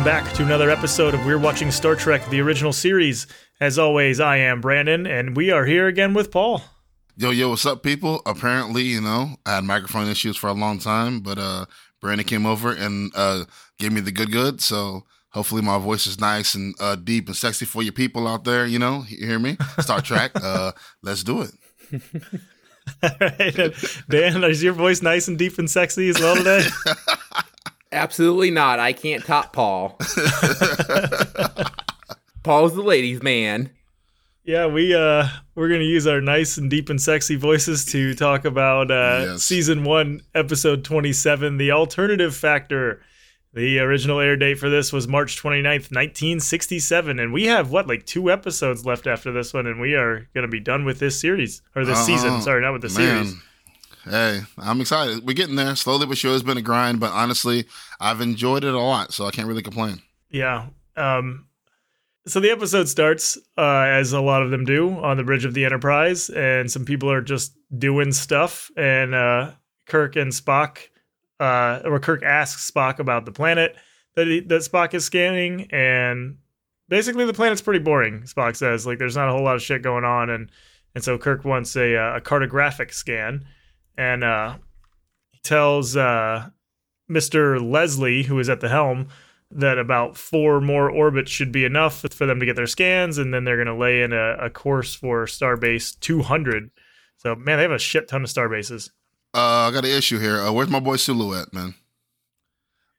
welcome back to another episode of We're Watching Star Trek, the original series. As always, I am Brandon, and we are here again with Paul. Yo, yo, what's up, people? Apparently, you know, I had microphone issues for a long time, but uh Brandon came over and uh gave me the good good, so hopefully my voice is nice and uh deep and sexy for you people out there, you know. You hear me? Star Trek. uh let's do it. All right. Dan, is your voice nice and deep and sexy as well today? Absolutely not. I can't top Paul. Paul's the ladies' man. Yeah, we uh we're gonna use our nice and deep and sexy voices to talk about uh Yes. season one, episode twenty seven, the alternative factor. The original air date for this was March 29th, 1967, and we have what like two episodes left after this one, and we are gonna be done with this series or this season. Oh, Sorry, not with the man. series. Hey, I'm excited. We're getting there. Slowly but sure it's been a grind, but honestly, I've enjoyed it a lot, so I can't really complain. Yeah. Um, so the episode starts, uh, as a lot of them do, on the bridge of the Enterprise, and some people are just doing stuff. And uh, Kirk and Spock, uh, or Kirk asks Spock about the planet that he, that Spock is scanning, and basically the planet's pretty boring. Spock says, like, there's not a whole lot of shit going on, and and so Kirk wants a uh, a cartographic scan, and uh, he tells uh, Mister Leslie, who is at the helm, that about four more orbits should be enough for them to get their scans, and then they're going to lay in a, a course for Starbase 200. So, man, they have a shit ton of starbases. Uh I got an issue here. Uh, where's my boy Sulu at, man?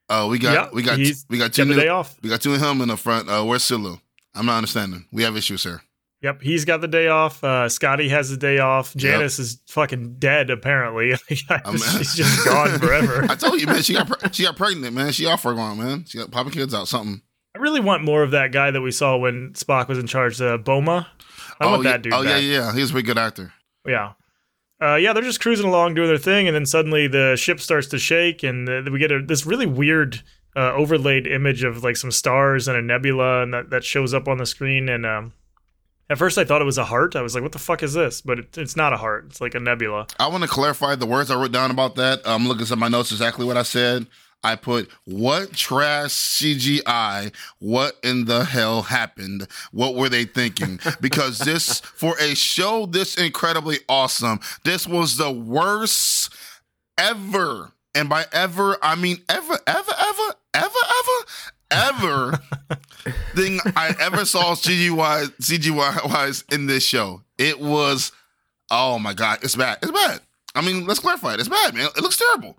Uh we got Yeah, we got we got two new, day off. we got two of him in the front. Uh where's Sulu? I'm not understanding. We have issues here. Yep, he's got the day off. Uh, Scotty has the day off. Janice is fucking dead, apparently. She's just gone forever. I told you, man. She got pre- she got pregnant, man. She off for a while, man. She got popping kids out, something. I really want more of that guy that we saw when Spock was in charge, uh, Boma. I want yeah, that dude Oh yeah, back. yeah. He's a pretty good actor. Yeah. Uh, yeah, they're just cruising along doing their thing, and then suddenly the ship starts to shake, and uh, we get a, this really weird uh, overlaid image of like some stars and a nebula, and that, that shows up on the screen. And um, at first, I thought it was a heart. I was like, "What the fuck is this?" But it, it's not a heart. It's like a nebula. I want to clarify the words I wrote down about that. I'm looking at my notes exactly what I said. I put what trash CGI? What in the hell happened? What were they thinking? Because this for a show this incredibly awesome, this was the worst ever. And by ever, I mean ever, ever, ever, ever, ever, ever thing I ever saw CGI CGI wise in this show. It was oh my god, it's bad. It's bad. I mean, let's clarify it. It's bad, man. It looks terrible.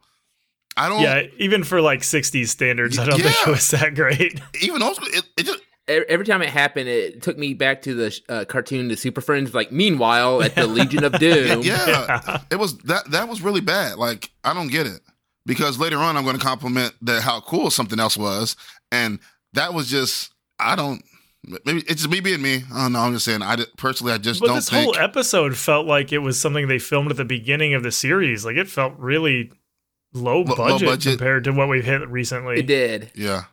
I don't Yeah, even for like '60s standards, I don't think it was that great. even old school. It, it just E- Every time it happened, it took me back to the uh, cartoon, The Super Friends. Like, meanwhile, at the Legion of Doom, yeah, it was that that was really bad. Like I don't get it because later on I'm going to compliment that how cool something else was, and that was just I don't. Maybe it's just me being me. I don't know. I'm just saying. I did- personally, I just But don't think this think. whole episode felt like it was something they filmed at the beginning of the series. Like it felt really low Low- budget, low budget. compared to what we've hit recently. it did. yeah,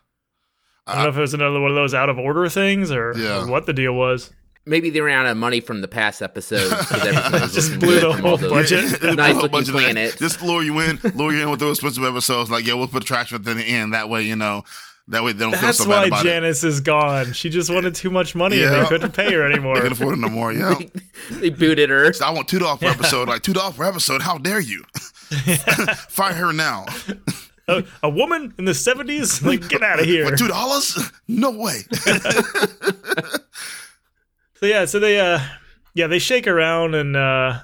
I don't know if it was another one of those out of order things or, Yeah. or what the deal was. Maybe they ran out of money from the past episodes. 'cause everything was Just looking blew the from all whole budget. Nice whole looking bunch of Just lure you in, lure you in with those expensive episodes. Like, yeah, we'll put trash at the end. That way, you know, that way they don't feel That's so bad why about it. Janice is gone. She just wanted too much money and they couldn't pay her anymore. They anymore. can afford it no more. Yeah. they booted her. So I want two dollars per episode. Like two dollars per episode. How dare you? Fire her now. a, a woman in the 70s? Like, get out of here. For two dollars? No way. So yeah, so they uh yeah, they shake around and uh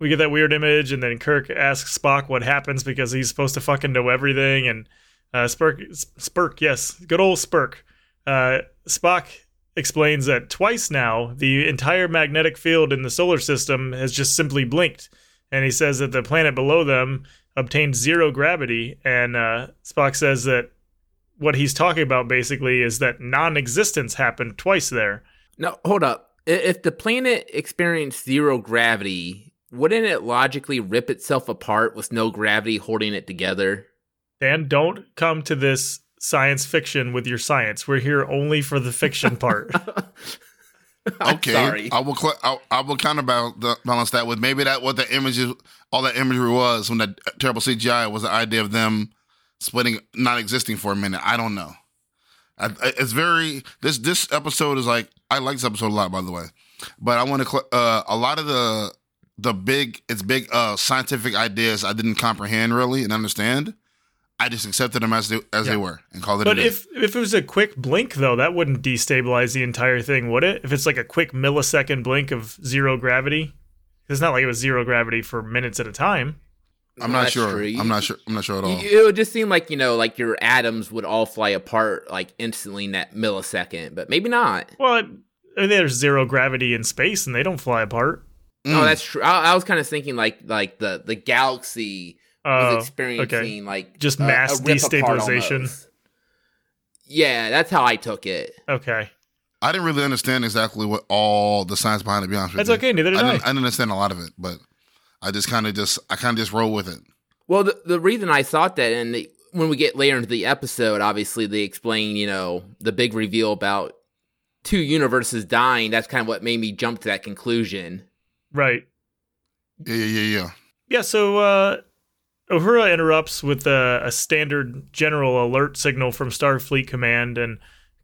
we get that weird image and then Kirk asks Spock what happens because he's supposed to fucking know everything and uh Spurk Spurk, yes, good old Spurk. Uh Spock explains that twice now the entire magnetic field in the solar system has just simply blinked and he says that the planet below them obtained zero gravity and uh Spock says that what he's talking about basically is that non-existence happened twice there. No, hold up. If the planet experienced zero gravity, wouldn't it logically rip itself apart with no gravity holding it together? Dan, don't come to this science fiction with your science. We're here only for the fiction part. Okay, sorry. I will. Cl- I, I will counterbalance that with maybe that what the images, all that imagery was when that terrible CGI was the idea of them splitting, not existing for a minute. I don't know. I, I- it's very this this episode is like I like this episode a lot by the way, but I want to cl- uh, a lot of the the big it's big uh scientific ideas I didn't comprehend really and understand. I just accepted them as they as Yeah. they were and called it. But a day. if if it was a quick blink though, that wouldn't destabilize the entire thing, would it? If it's like a quick millisecond blink of zero gravity, it's not like it was zero gravity for minutes at a time. I'm Well, not sure. true. I'm not sure. I'm not sure at all. It would just seem like you know, like your atoms would all fly apart like instantly in that millisecond, but maybe not. Well, I mean, there's zero gravity in space, and they don't fly apart. Mm. No, that's true. I, I was kind of thinking like like the the galaxy was Uh, experiencing like Just a- a mass rip destabilization. Yeah, that's how I took it. okay, I didn't really understand exactly what all the science behind it. To be honest with that's you, okay. Neither did I I. didn't, I didn't understand a lot of it, but I just kind of just I kind of just roll with it. Well, the, the reason I thought that, and the, when we get later into the episode, obviously they explain, you know, the big reveal about two universes dying. That's kind of what made me jump to that conclusion. Right. Yeah, yeah, yeah, yeah. Yeah, so uh Uhura interrupts with a, a standard general alert signal from Starfleet Command, and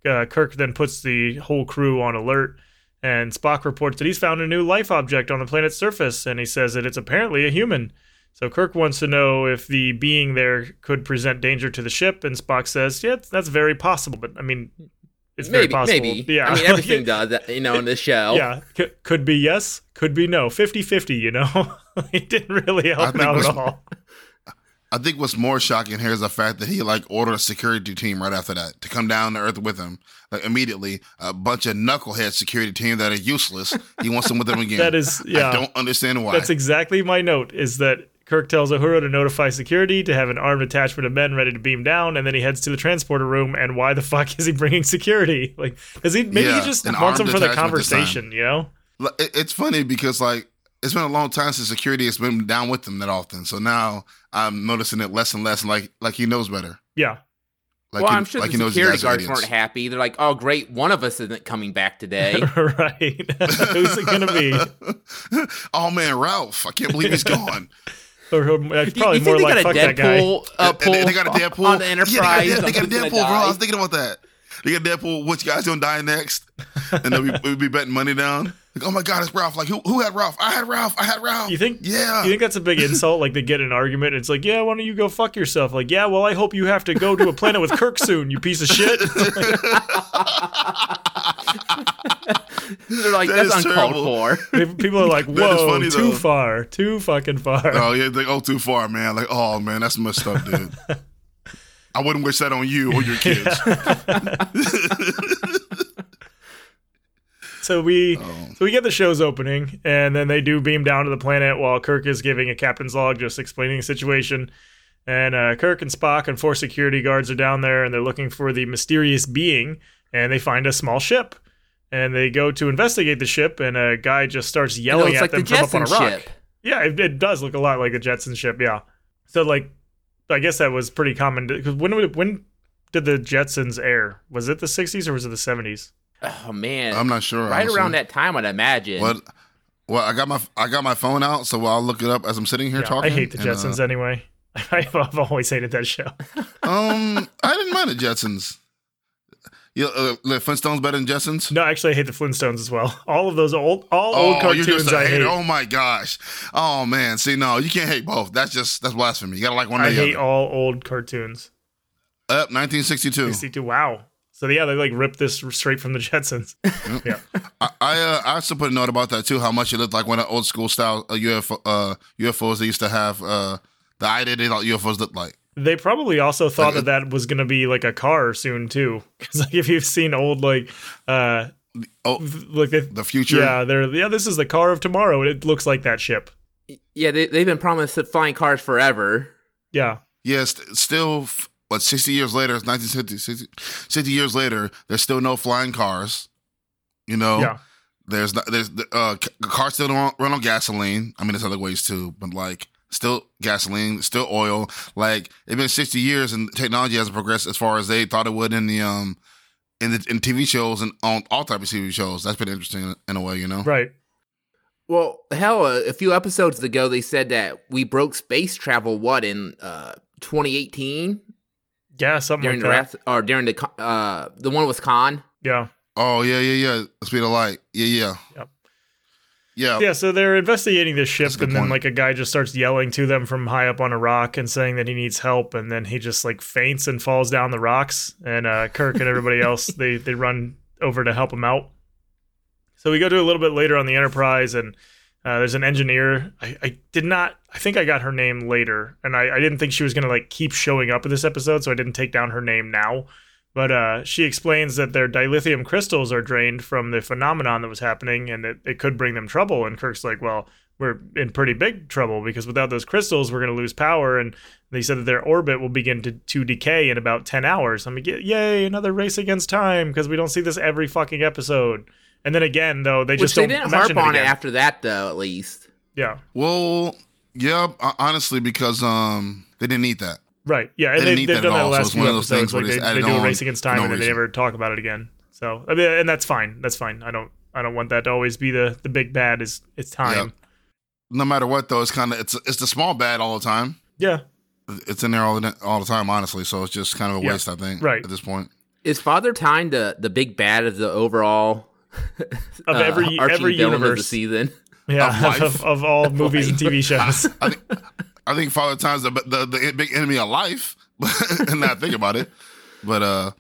uh, Kirk then puts the whole crew on alert. And Spock reports that he's found a new life object on the planet's surface, and he says that it's apparently a human. So Kirk wants to know if the being there could present danger to the ship, and Spock says, "Yeah, that's very possible." But I mean, it's very maybe, possible. maybe. Yeah, I mean, everything does, you know, in this show. Yeah, C- could be yes, could be no. 50-50, you know. it didn't really help out what's- at all. I think what's more shocking here is the fact that he like ordered a security team right after that to come down to Earth with him, like immediately. A bunch of knucklehead security team that are useless. He wants them with him again. That is, yeah. I don't understand why. That's exactly my note. Is that Kirk tells Uhura to notify security to have an armed attachment of men ready to beam down, and then he heads to the transporter room. And why the fuck is he bringing security? Like, does he? Maybe Yeah, he just wants them for the attachment this time. conversation. You know? It's funny because like it's been a long time since security has been down with them that often. So now I'm noticing it less and less. Like like he knows better. Yeah. Like well, he, I'm sure like the he knows you security guys are guards idiots. weren't happy. They're like, "Oh, great, one of us isn't coming back today." right. Who's it gonna be? oh man, Ralph! I can't believe he's gone. Or who- uh, you, probably you more think like they fuck got a that guy. Deadpool uh, And- and they, they got a Deadpool on the Enterprise? Yeah, they got, on they got a who's gonna Deadpool, bro. I was thinking about that. They got Deadpool. Which guy's gonna die next? And then we we'd be betting money down. Like, oh my god, it's Ralph. Like, who who had Ralph? I had Ralph. I had Ralph. You think? Yeah. You think that's a big insult? Like they get in an argument, and it's like, yeah, why don't you go fuck yourself? Like, yeah, well, I hope you have to go to a planet with Kirk soon, you piece of shit. They're like, That "That's is uncalled terrible. for." People are like, whoa, funny, too though. far, too fucking far. Oh yeah, they go too far, man. Like, oh man, that's messed up, dude. I wouldn't wish that on you or your kids. So we Oh. so we get the show's opening, and then they do beam down to the planet while Kirk is giving a captain's log, just explaining the situation. And uh, Kirk and Spock and four security guards are down there, and they're looking for the mysterious being, and they find a small ship. And they go to investigate the ship, and a guy just starts It yelling looks at like the them from up on a rock. ship. Yeah, it, it does look a lot like a Jetson ship. Yeah. So like, I guess that was pretty common. Because when when did the Jetsons air? Was it the '60s or was it the '70s? Oh man, I'm not sure. right honestly. around that time, I'd imagine. What? Well, I got my I got my phone out, so I'll look it up as I'm sitting here Yeah, talking. I hate the and, uh, Jetsons anyway. I've always hated that show. um, I didn't mind the Jetsons. You, uh, the Flintstones better than Jetsons? No, actually, I hate the Flintstones as well. All of those old, all old Oh, you're cartoons I hate. Oh my gosh. Oh man. See, no, you can't hate both. That's just that's blasphemy. You gotta like one or I hate other. all old cartoons. Up 1962. 62. Wow. So yeah, they like ripped this straight from the Jetsons. yeah. I I, uh, I also put a note about that too. How much it looked like one of the old school style uh, UFO uh, UFOs they used to have. Uh, the idea they thought UFOs looked like. They probably also thought that that was going to be like a car soon too, because like if you've seen old like, uh, Oh, like they, the future. yeah, they're yeah, this is the car of tomorrow, and it looks like that ship. yeah, they, they've been promised flying cars forever. Yeah, Yes, st- still, f- what, 60 years later, it's 1960, 60, 60 years later, there's still no flying cars. You know, yeah. there's not, there's, uh, c- cars still don't run on gasoline. I mean, there's other ways too, but like, still gasoline, still oil. Like, it's been 60 years and technology hasn't progressed as far as they thought it would in the, um, in the in TV shows and on all type of TV shows. That's been interesting in a way, you know? Right. Well, hell, a, a few episodes ago, they said that we broke space travel. What in uh, 2018? Yeah, something during the like that. wrath, or during the uh the one with Khan. Yeah. Oh yeah, yeah, yeah. Speed of light. Yeah, yeah. Yep. Yeah. Yeah, so they're investigating this ship, That's a good and then point. like a guy just starts yelling to them from high up on a rock and saying that he needs help, and then he just like faints and falls down the rocks. And uh, Kirk and everybody else they they run over to help him out. So we go to a little bit later on the Enterprise, and uh, there's an engineer. I, I did not. I think I got her name later, and I, I didn't think she was gonna like keep showing up in this episode, so I didn't take down her name now. But uh, she explains that their dilithium crystals are drained from the phenomenon that was happening, and it, it could bring them trouble. And Kirk's like, "Well, we're in pretty big trouble because without those crystals, we're going to lose power." And they said that their orbit will begin to, to decay in about ten hours. I mean, yay, another race against time because we don't see this every fucking episode. And then again, though, they Which just they don't didn't mention harp on it it after that, though. At least yeah, Well, yeah. Honestly, because um, they didn't need that. Right. Yeah, and they they, they've done at that all, the so last it's few one of those episodes. things Like they, they just they added do a race against time, no and then they never talk about it again. So I mean, and that's fine. That's fine. I don't I don't want that to always be the the big bad. Is it's time. No matter what, though, it's kind of it's it's the small bad all the time. Yeah. It's in there all the all the time, honestly. So it's just kind of a Yeah, waste, I think. right. at this point. is Father Time the the big bad of the overall Of uh, every Archie every villain of the universe. season? Yeah, Of of, of all movies and TV shows. I think I think Father Time's the, the the big enemy of life, and not think about it. But uh,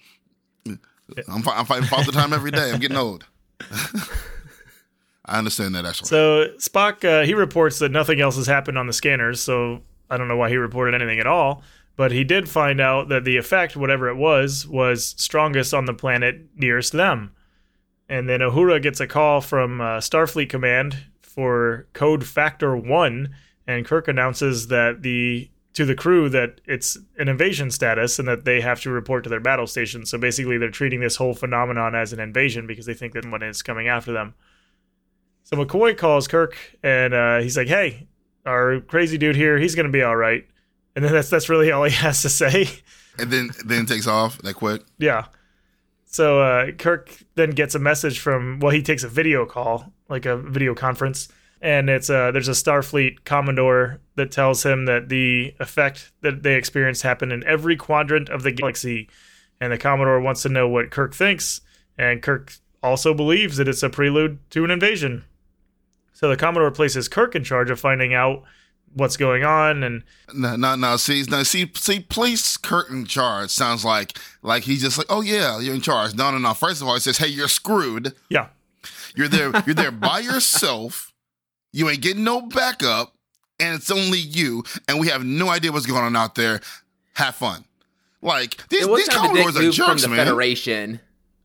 I'm I'm fighting Father Time every day. I'm getting old. I understand that actually. So Spock, uh, he reports that nothing else has happened on the scanners. So I don't know why he reported anything at all. But he did find out that the effect, whatever it was, was strongest on the planet nearest them. And then Uhura gets a call from uh, Starfleet Command for code Factor One, and Kirk announces that the to the crew that it's an invasion status and that they have to report to their battle station. So basically, they're treating this whole phenomenon as an invasion because they think that one is coming after them. So McCoy calls Kirk and uh, he's like, "Hey, our crazy dude here, he's gonna be all right." And then that's that's really all he has to say. and then then takes off that quick. yeah. So uh, Kirk then gets a message from well, he takes a video call, like a video conference, and it's uh, there's a Starfleet Commodore that tells him that the effect that they experienced happened in every quadrant of the galaxy, and the Commodore wants to know what Kirk thinks, and Kirk also believes that it's a prelude to an invasion. So the Commodore places Kirk in charge of finding out what's going on, and No, no, no. See, no, see, see. Place Kirk in charge sounds like like he's just like, oh yeah, you're in charge. No, no, no. First of all, he says, hey, you're screwed. yeah, You're there. You're there by yourself. You ain't getting no backup, and it's only you. And we have no idea what's going on out there. Have fun. Like these, these kind of a dick Commodores are move from jerks, the man. Federation.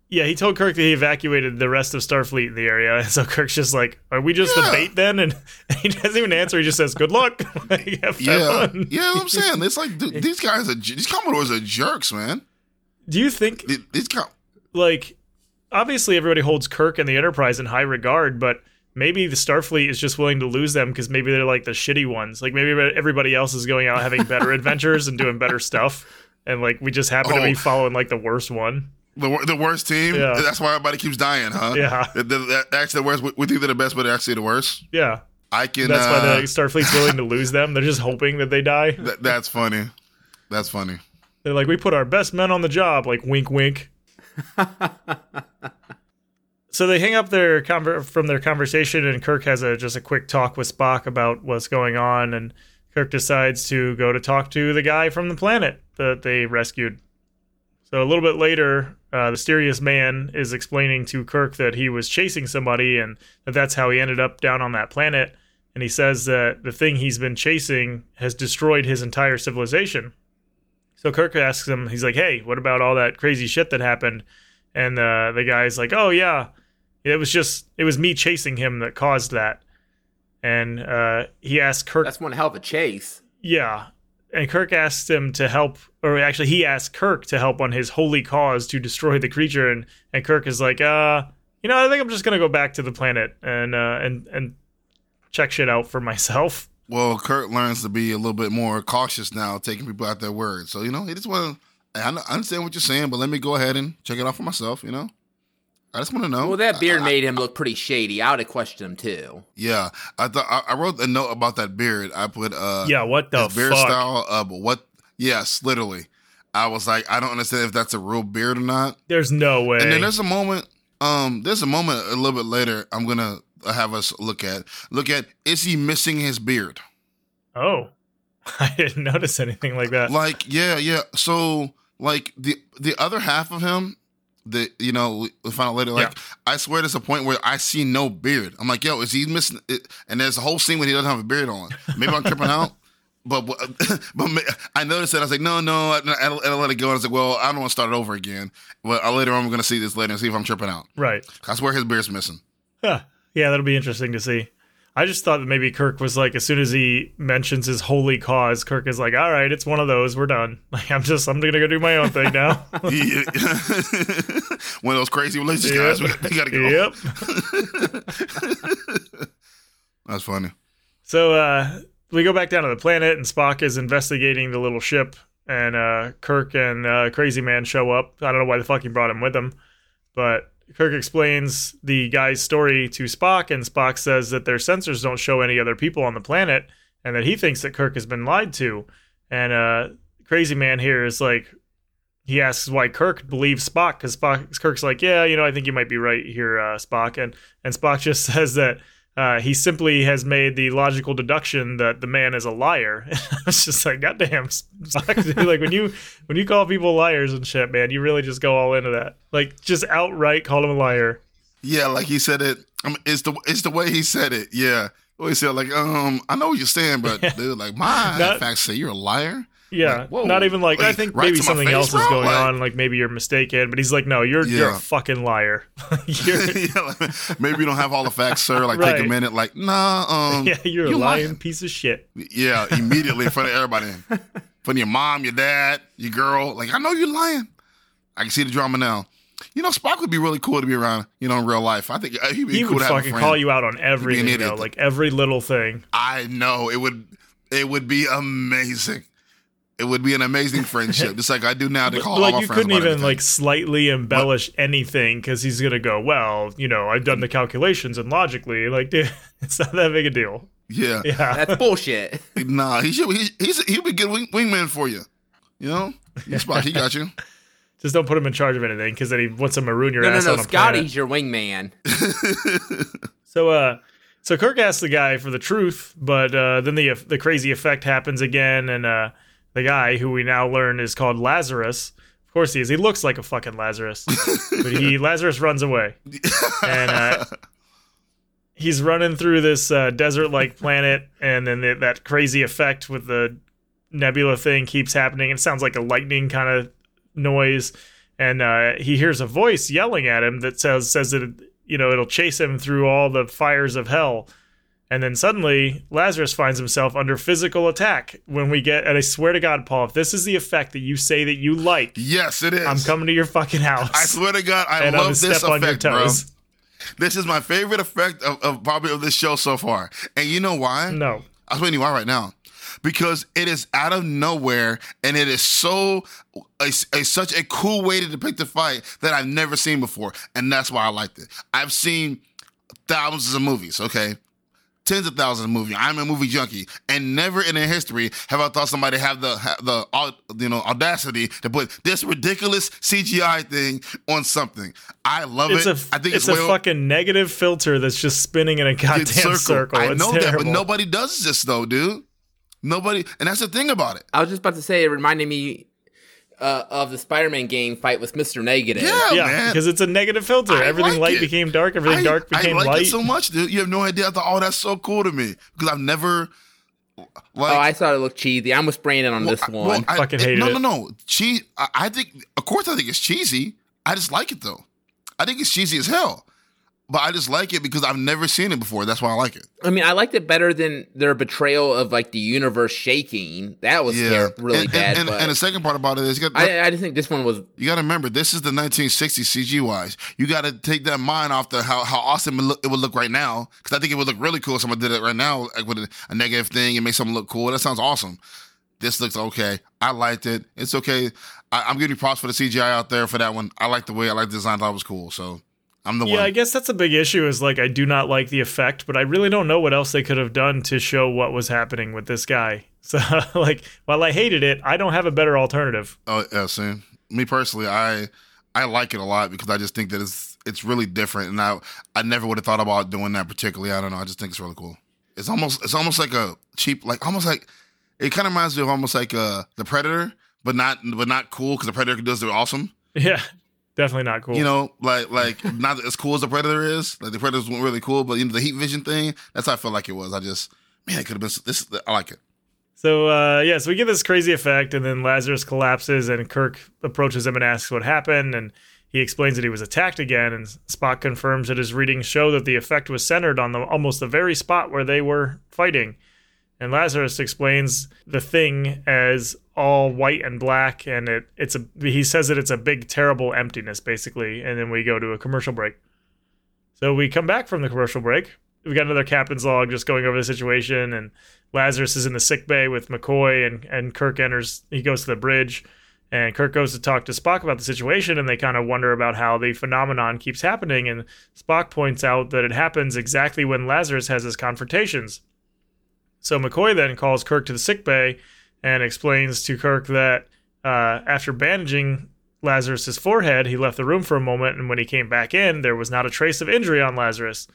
Yeah, he told Kirk that he evacuated the rest of Starfleet in the area. And so Kirk's just like, Are we just the bait then? And he doesn't even answer. He just says, Good luck. Like, have, have Yeah, fun. yeah. I'm saying it's like dude, these guys are these Commodores are jerks, man. Do you think, These- These com- like, obviously everybody holds Kirk and the Enterprise in high regard, but maybe the Starfleet is just willing to lose them because maybe they're like the shitty ones. Like, maybe everybody else is going out having better adventures and doing better stuff. And, like, we just happen to Oh. be following, like, the worst one. the the worst team. Yeah. That's why everybody keeps dying, huh? Yeah. The- the- the- actually, the worst. We, we think they're the best, but they're actually the worst. Yeah. I can. That's why uh, the Starfleet's willing to lose them. They're just hoping that they die. Th- that's funny. That's funny. They're like, we put our best men on the job. Like, wink, wink. so they hang up their conver- from their conversation, and Kirk has a just a quick talk with Spock about what's going on, and Kirk decides to go to talk to the guy from the planet that they rescued. So a little bit later, uh, the mysterious man is explaining to Kirk that he was chasing somebody, and that that's how he ended up down on that planet. And he says that the thing he's been chasing has destroyed his entire civilization. So Kirk asks him, he's like, "Hey, what about all that crazy shit that happened?" And uh, the guy's like, "Oh yeah, it was just it was me chasing him that caused that." And uh, he asked Kirk, That's one hell of a chase. "Yeah," and Kirk asked him to help, or actually he asked Kirk to help on his holy cause to destroy the creature, and and Kirk is like, "Uh, you know, I think I'm just gonna go back to the planet and uh, and and check shit out for myself." Well, Kirk learns to be a little bit more cautious now, taking people at their word. So you know, he just want to. I I understand what you're saying, but let me go ahead and check it out for myself. You know, I just want to know. Well, that beard I- I- made him look pretty shady. I would have questioned him too. Yeah, I thought I, I wrote a note about that beard. I put uh, yeah, what the his beard fuck? style. Uh, but what? Yes, literally. I was like, I don't understand if that's a real beard or not. There's no way. And then there's a moment. Um, there's a moment a little bit later. I'm gonna have us look at look at is he missing his beard? oh, I didn't notice anything like that. Like, yeah, yeah. So, like the the other half of him, the you know we find out later. Like, I swear, there's a point where I see no beard. I'm like, yo, is he missing? It? And there's a whole scene when he doesn't have a beard on. Maybe I'm tripping out. But but I noticed that I was like, no, no, and I, I let it go. And I was like, well, I don't want to start it over again. But later on, I'm going to see this later and see if I'm tripping out. Right. I swear his beard's missing. Huh. Yeah, that'll be interesting to see. I just thought that maybe Kirk was like, as soon as he mentions his holy cause, Kirk is like, all right, it's one of those. We're done. Like, I'm just, I'm going to go do my own thing now. one of those crazy religious yep. guys. We, we got to go. Yep. That's funny. So, uh, we go back down to the planet, and Spock is investigating the little ship, and uh, Kirk and uh, Crazy Man show up. I don't know why the fuck he brought him with him, but Kirk explains the guy's story to Spock, and Spock says that their sensors don't show any other people on the planet, and that he thinks that Kirk has been lied to. And uh, Crazy Man here is like, he asks why Kirk believes Spock, because Spock Kirk's like, yeah, you know, I think you might be right here, uh, Spock, and and Spock just says that uh, he simply has made the logical deduction that the man is a liar. it's just like, goddamn, like when you when you call people liars and shit, man, you really just go all into that. Like, just outright call him a liar. Yeah, like he said it. I mean, it's the it's the way he said it. Yeah, well, he said like, um, I know what you're saying, but dude, like my Not, facts say you're a liar. Yeah, like, not even like, like I think right maybe something face, else bro? is going like, on. Like maybe you're mistaken, but he's like, no, you're yeah. you're a fucking liar. yeah, like, maybe you don't have all the facts, sir. Like right. take a minute. Like nah, um, yeah, you're, you're a lying, lying piece of shit. Yeah, immediately in front of everybody, in front of your mom, your dad, your girl. Like I know you're lying. I can see the drama now. You know, Spock would be really cool to be around. You know, in real life, I think uh, he'd be he cool would to fucking call you out on everything, though, like every little thing. I know it would. It would be amazing it would be an amazing friendship, just like I do now to call like all you couldn't even like slightly embellish what? anything because he's gonna go, well, you know, I've done the calculations and logically, like, dude, it's not that big a deal. Yeah, yeah, that's bullshit. nah, he should. He, he's he'll be good wing, wingman for you. You know, Spock, he got you. Just don't put him in charge of anything because then he wants to maroon your no, ass. No, no, no, Scotty's your wingman. so, uh, so Kirk asks the guy for the truth, but uh, then the the crazy effect happens again, and uh, the guy who we now learn is called Lazarus. Of course he is. He looks like a fucking Lazarus, but he Lazarus runs away, and uh, he's running through this uh, desert-like planet, and then the, that crazy effect with the nebula thing keeps happening. It sounds like a lightning kind of noise, and uh, he hears a voice yelling at him that says says that you know it'll chase him through all the fires of hell. And then suddenly, Lazarus finds himself under physical attack when we get, and I swear to God, Paul, if this is the effect that you say that you like, yes, it is. I'm coming to your fucking house. I swear to God, I love this effect, bro. This is my favorite effect of, of probably of this show so far. And you know why? No. I'll explain you why right now. Because it is out of nowhere and it is so a, a, such a cool way to depict the fight that I've never seen before. And that's why I liked it. I've seen thousands of movies, okay? Tens of thousands of movies. I'm a movie junkie, and never in their history have I thought somebody have the the you know audacity to put this ridiculous CGI thing on something. I love it's it. A, I think it's, it's a well, fucking negative filter that's just spinning in a goddamn circle. circle. I know terrible. that, but nobody does this though, dude. Nobody, and that's the thing about it. I was just about to say, it reminded me uh, of the Spider-Man game fight with Mister Negative. Yeah, yeah, because it's a negative filter. I everything like light it. became dark. Everything I, dark became I like light. It so much, dude. You have no idea. I thought, oh, that's so cool to me because I've never. Like, oh, I thought it looked cheesy. I'm with Brandon on well, this one. Well, I fucking hated no, it. No, no, no. Cheese. I, I think, of course, I think it's cheesy. I just like it though. I think it's cheesy as hell but I just like it because I've never seen it before. That's why I like it. I mean, I liked it better than their betrayal of like the universe shaking. That was yeah. really and, bad. And, and, and, the second part about it is, got, I, I just think this one was. You got to remember, this is the 1960s CG wise. You got to take that mind off the how how awesome it, look, it would look right now. Because I think it would look really cool if someone did it right now, like with a, a negative thing and make something look cool. That sounds awesome. This looks okay. I liked it. It's okay. I, am giving you props for the CGI out there for that one. I like the way I like the design. That was cool. So I'm the yeah, one. Yeah, I guess that's a big issue. Is like I do not like the effect, but I really don't know what else they could have done to show what was happening with this guy. So like, while I hated it, I don't have a better alternative. Oh yeah, see, me personally, I I like it a lot because I just think that it's it's really different, and I I never would have thought about doing that particularly. I don't know. I just think it's really cool. It's almost it's almost like a cheap, like almost like it kind of reminds me of almost like uh the Predator, but not but not cool because the Predator does do awesome. Yeah, definitely not cool. You know, like like not as cool as the Predator is. Like the Predator's weren't really cool, but you know the heat vision thing. That's how I felt like it was. I just man, it could have been this. I like it. So uh, yeah, so we get this crazy effect, and then Lazarus collapses, and Kirk approaches him and asks what happened, and he explains that he was attacked again, and Spock confirms that his readings show that the effect was centered on the almost the very spot where they were fighting. And Lazarus explains the thing as all white and black, and it it's a he says that it's a big terrible emptiness basically, and then we go to a commercial break. So we come back from the commercial break. We got another captain's log just going over the situation, and Lazarus is in the sick bay with McCoy, and and Kirk enters. He goes to the bridge, and Kirk goes to talk to Spock about the situation, and they kind of wonder about how the phenomenon keeps happening. And Spock points out that it happens exactly when Lazarus has his confrontations. So McCoy then calls Kirk to the sick bay and explains to Kirk that uh, after bandaging Lazarus's forehead, he left the room for a moment, and when he came back in, there was not a trace of injury on Lazarus.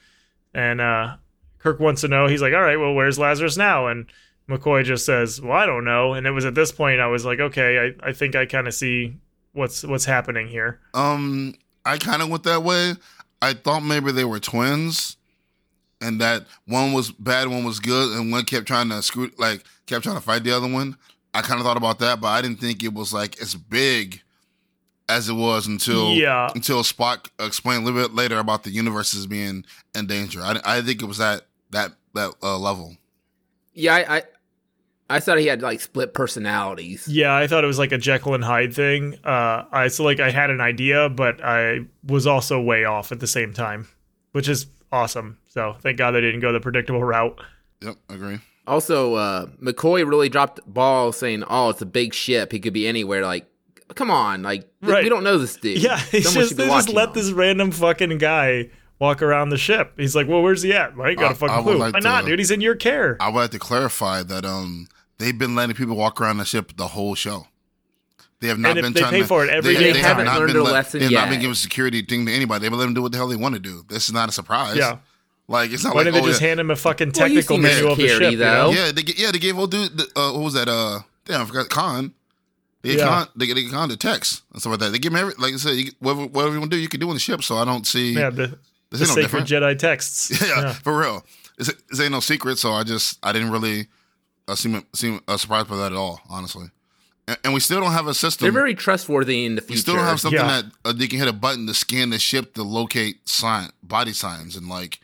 And uh, Kirk wants to know. He's like, "All right, well, where's Lazarus now?" And McCoy just says, "Well, I don't know." And it was at this point I was like, "Okay, I, I think I kind of see what's what's happening here." Um, I kind of went that way. I thought maybe they were twins, and that one was bad, one was good, and one kept trying to screw, like kept trying to fight the other one. I kind of thought about that, but I didn't think it was like as big as it was until Yeah. until Spock explained a little bit later about the universes being in danger. I, I think it was that that that uh, level. Yeah, I, I I thought he had like split personalities. Yeah, I thought it was like a Jekyll and Hyde thing. Uh, I so like I had an idea, but I was also way off at the same time, which is awesome. So thank God they didn't go the predictable route. Yep, agree. Also, uh, McCoy really dropped the ball saying, "Oh, it's a big ship. He could be anywhere." Like, come on, like th- Right. we don't know this dude. Yeah, he's Someone just they just let him. this random fucking guy walk around the ship. He's like, "Well, where's he at?" I ain't got I- a fucking clue. like Why not, to- dude? He's in your care. I would like to clarify that um they've been letting people walk around the ship the whole show. They have not And if been they trying pay to, for it every they, day. they haven't not learned been a let- lesson They have not yet. been giving security thing to anybody. They've been letting them do what the hell they want to do. This is not a surprise. Yeah. Like it's not Why like didn't they oh, just yeah. hand him a fucking technical seen the manual of the security, ship? you know? though. Yeah, they get- yeah they gave old dude the, uh, what was that uh damn I forgot Khan. They gave Yeah. Khan they, they Khan the text and stuff like that. They give him every like I said you, whatever whatever you want to do you can do on the ship. So I don't see Yeah, the, this the ain't no sacred different. Jedi texts. yeah, for real. This, this ain't no secret. So I just I didn't really uh, seem seem uh, surprised by that at all. Honestly, and, and we still don't have a system. They're very trustworthy in the future. we still don't have something Yeah. that uh, they can hit a button to scan the ship to locate sign body signs and like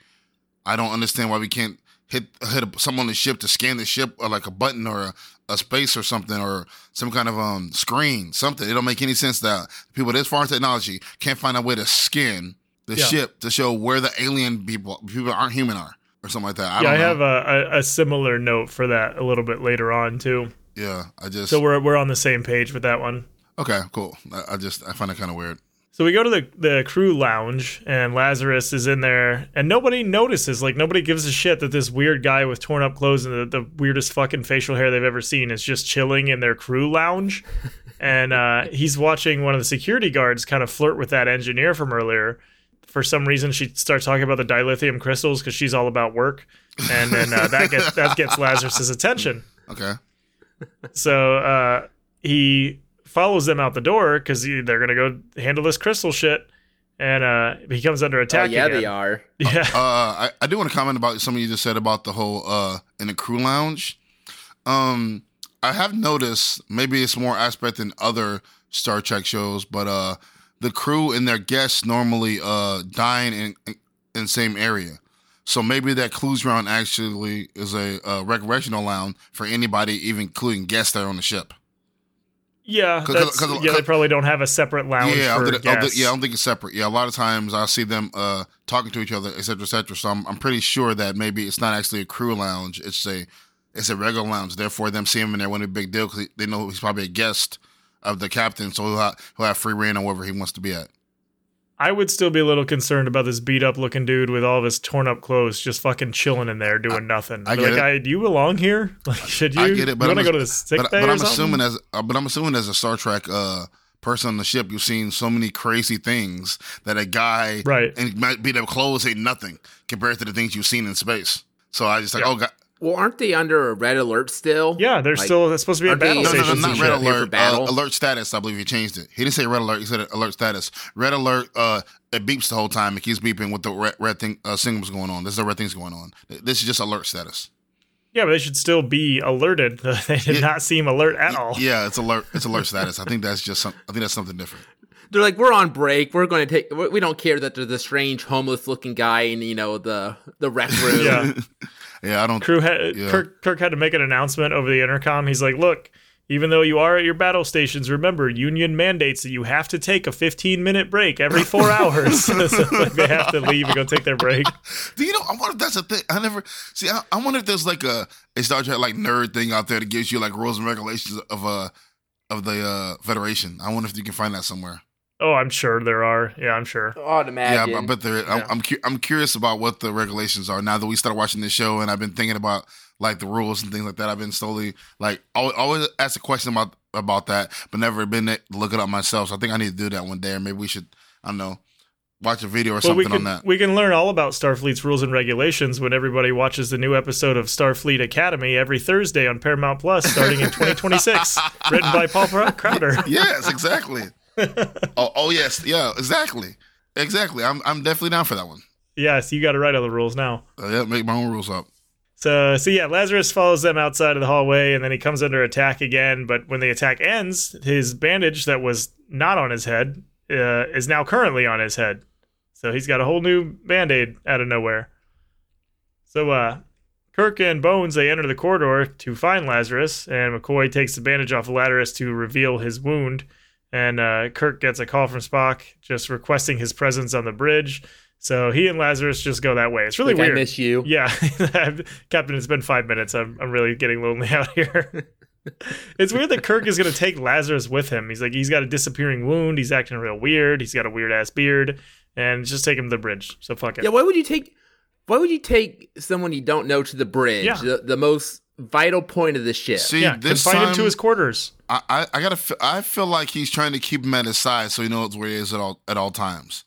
I don't understand why we can't hit hit a, someone on the ship to scan the ship or like a button or a, a space or something or some kind of um screen something. It don't make any sense that people this far in technology can't find a way to scan the Yeah. ship to show where the alien people people aren't human are or something like that. I yeah, don't I know. have a, a, a similar note for that a little bit later on too. Yeah. I just So we're we're on the same page with that one. okay cool. I, I just I find it kind of weird. So we go to the the crew lounge and Lazarus is in there and nobody notices like nobody gives a shit that this weird guy with torn up clothes and the, the weirdest fucking facial hair they've ever seen is just chilling in their crew lounge and uh, he's watching one of the security guards kind of flirt with that engineer from earlier. For some reason, she starts talking about the dilithium crystals because she's all about work, and then uh, that gets that gets Lazarus's attention. Okay. So uh, he follows them out the door because they're gonna go handle this crystal shit, and uh, he comes under Oh, attack. yeah, again. they are. Yeah, Uh, I, I do want to comment about something you just said about the whole uh in the crew lounge. Um, I have noticed maybe it's more aspect than other Star Trek shows, but uh, the crew and their guests normally uh dine in in the same area. So maybe that clues round actually is a, uh recreational lounge for anybody, even including guests that are on the ship. yeah, 'Cause- that's, 'cause- yeah. They probably don't have a separate lounge yeah, for I'll think, yeah, I don't think it's separate. Yeah, a lot of times I see them uh, talking to each other, et cetera, et cetera. So I'm, I'm pretty sure that maybe it's not actually a crew lounge; it's a it's a regular lounge. Therefore, them seeing him in there wouldn't be a big deal because they know he's probably a guest of the captain, so he'll have, he'll have free reign on wherever he wants to be at. I would still be a little concerned about this beat up looking dude with all of his torn up clothes just fucking chilling in there doing nothing. I get like, it. I, do you belong here? Like, should you? I get it, but you I'm want to a- go to the sick but, bay but I'm something? assuming as uh, but I'm assuming as a Star Trek uh, person on the ship, you've seen so many crazy things that a guy Right. and might be their clothes ain't nothing compared to the things you've seen in space. So I just like, Yeah. oh god, Well, aren't they under a red alert still? yeah, they're Like, still supposed to be a aren't they- battle no, no, no, not red shit. here for alert. Uh, alert status. I believe he changed it. He didn't say red alert. He said alert status. Red alert. Uh, it beeps the whole time. It keeps beeping with the red, red thing. Uh, signals going on. There's no red things going on. This is just alert status. Yeah, but they should still be alerted. they did Yeah. not seem alert at all. Yeah, it's alert. It's alert status. I think that's just some. I think that's something different. They're like, we're on break. We're going to take. We we don't care that there's a strange homeless looking guy in you know the the rec room. Yeah. Yeah, I don't. Crew had Yeah. Kirk, Kirk had to make an announcement over the intercom. He's like, "Look, even though you are at your battle stations, remember union mandates that you have to take a 15 minute break every four hours. so like they have to leave and go take their break. Do you know? I wonder if that's a thing. I never see. I, I wonder if there's like a a Star Trek like nerd thing out there that gives you like rules and regulations of uh of the uh Federation. I wonder if you can find that somewhere. Oh, I'm sure there are. Yeah, I'm sure. Oh, I'd. Yeah, but, bet there. I'm Yeah. I'm, cu- I'm curious about what the regulations are now that we started watching this show, and I've been thinking about like the rules and things like that. I've been slowly like always, always ask a question about about that, but never been to look it up myself. So I think I need to do that one day, or maybe we should. I don't know. Watch a video or Well, we something can on that. we can learn all about Starfleet's rules and regulations when everybody watches the new episode of Starfleet Academy every Thursday on Paramount Plus, starting in 2026. written by Paul Crowder. yes, exactly. oh, oh yes, yeah, exactly, exactly. I'm I'm definitely down for that one. Yes, you got to write all the rules now. Uh, yeah, make my own rules up. So, so yeah, Lazarus follows them outside of the hallway, and then he comes under attack again. But when the attack ends, his bandage that was not on his head uh, is now currently on his head. So he's got a whole new band aid out of nowhere. So, uh, Kirk and Bones they enter the corridor to find Lazarus, and McCoy takes the bandage off Lazarus to reveal his wound. And uh, Kirk gets a call from Spock just requesting his presence on the bridge. So he and Lazarus just go that way. It's really Like, I weird. miss you. Yeah, Captain, it's been five minutes. I'm I'm really getting lonely out here. it's weird that Kirk is going to take Lazarus with him. He's like, he's got a disappearing wound. He's acting real weird. He's got a weird ass beard, and just take him to the bridge. So fuck it. Yeah, why would you take? Why would you take someone you don't know to the bridge, Yeah. the, the most vital point of the ship? See, yeah, this confine time him to his quarters. I, I, I gotta. f- I feel like he's trying to keep him at his side, so he knows where he is at all at all times.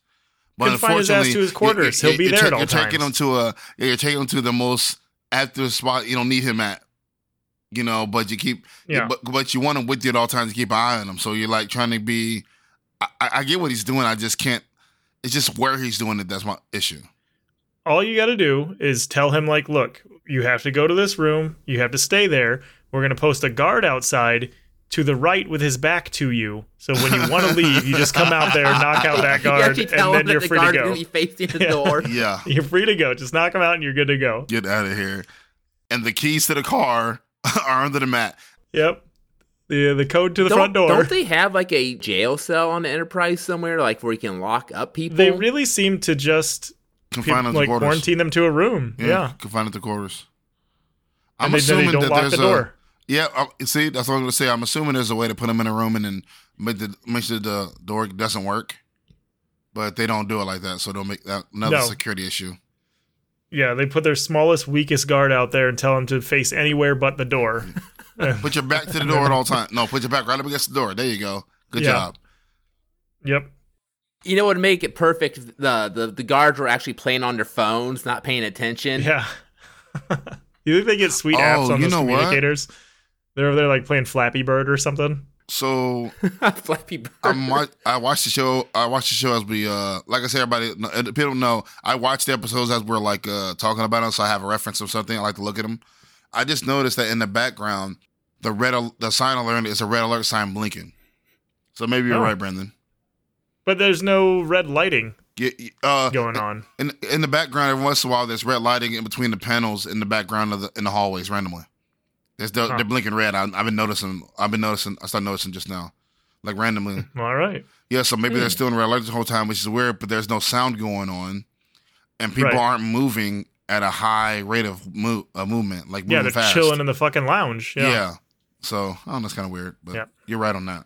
But Confine his ass unfortunately, to his quarters. you're- He'll be you're there ta- at all You're taking him to a. You're taking him to the most active spot you don't need him at. You know, but you keep. Yeah. But, but you want him with you at all times to keep an eye on him. So you're like trying to be. I, I I get what he's doing. I just can't. It's just where he's doing it. That's my issue. All you got to do is tell him, like, look, you have to go to this room. You have to stay there. We're going to post a guard outside to the right with his back to you. So when you want to leave, you just come out there, knock out that guard, actually and then that you're the free to go. be facing the Yeah. door. Yeah. You're free to go. Just knock him out and you're good to go. Get out of here. And the keys to the car are under the mat. Yep. The the code to the don't, front door. Don't they have like a jail cell on the Enterprise somewhere, like where you can lock up people? They really seem to just Confine peop- him to like quarters. quarantine them to a room. Yeah, Yeah. confine it to quarters. And they, they don't lock the door. A, yeah, uh, see, that's what I'm gonna say. I'm assuming there's a way to put them in a room and then make the make sure the door doesn't work, but they don't do it like that, so they'll make that another No. security issue. Yeah, they put their smallest, weakest guard out there and tell him to face anywhere but the door. Put your back to the door at all times. No, put your back right up against the door. There you go. Good Yeah. job. yep. You know what would make it perfect? The, the the guards were actually playing on their phones, not paying attention. Yeah. you think they get sweet Oh, apps on you those know what? communicators? They're over there like playing Flappy Bird or something. So Flappy Bird. I'm wa- I watched the show. I watched the show as we uh like I said, everybody people don't know. I watched the episodes as we're like uh talking about them, so I have a reference of something. I like to look at them. I just noticed that in the background, the red the sign alert is a red alert sign blinking. So maybe you're Oh. right, Brandon. But there's no red lighting Yeah, uh, going on. in in the background, every once in a while, there's red lighting in between the panels in the background of the in the hallways randomly. There's the, Huh. they're blinking red. I, I've been noticing. I've been noticing. I started noticing just now, like randomly. All right. Yeah, so maybe they're still in red light the whole time, which is weird. But there's no sound going on, and people Right. aren't moving at a high rate of move, uh, movement, like Yeah, they're fast. chilling in the fucking lounge. yeah. Yeah. So I don't know, it's kind of weird, but Yeah. you're right on that.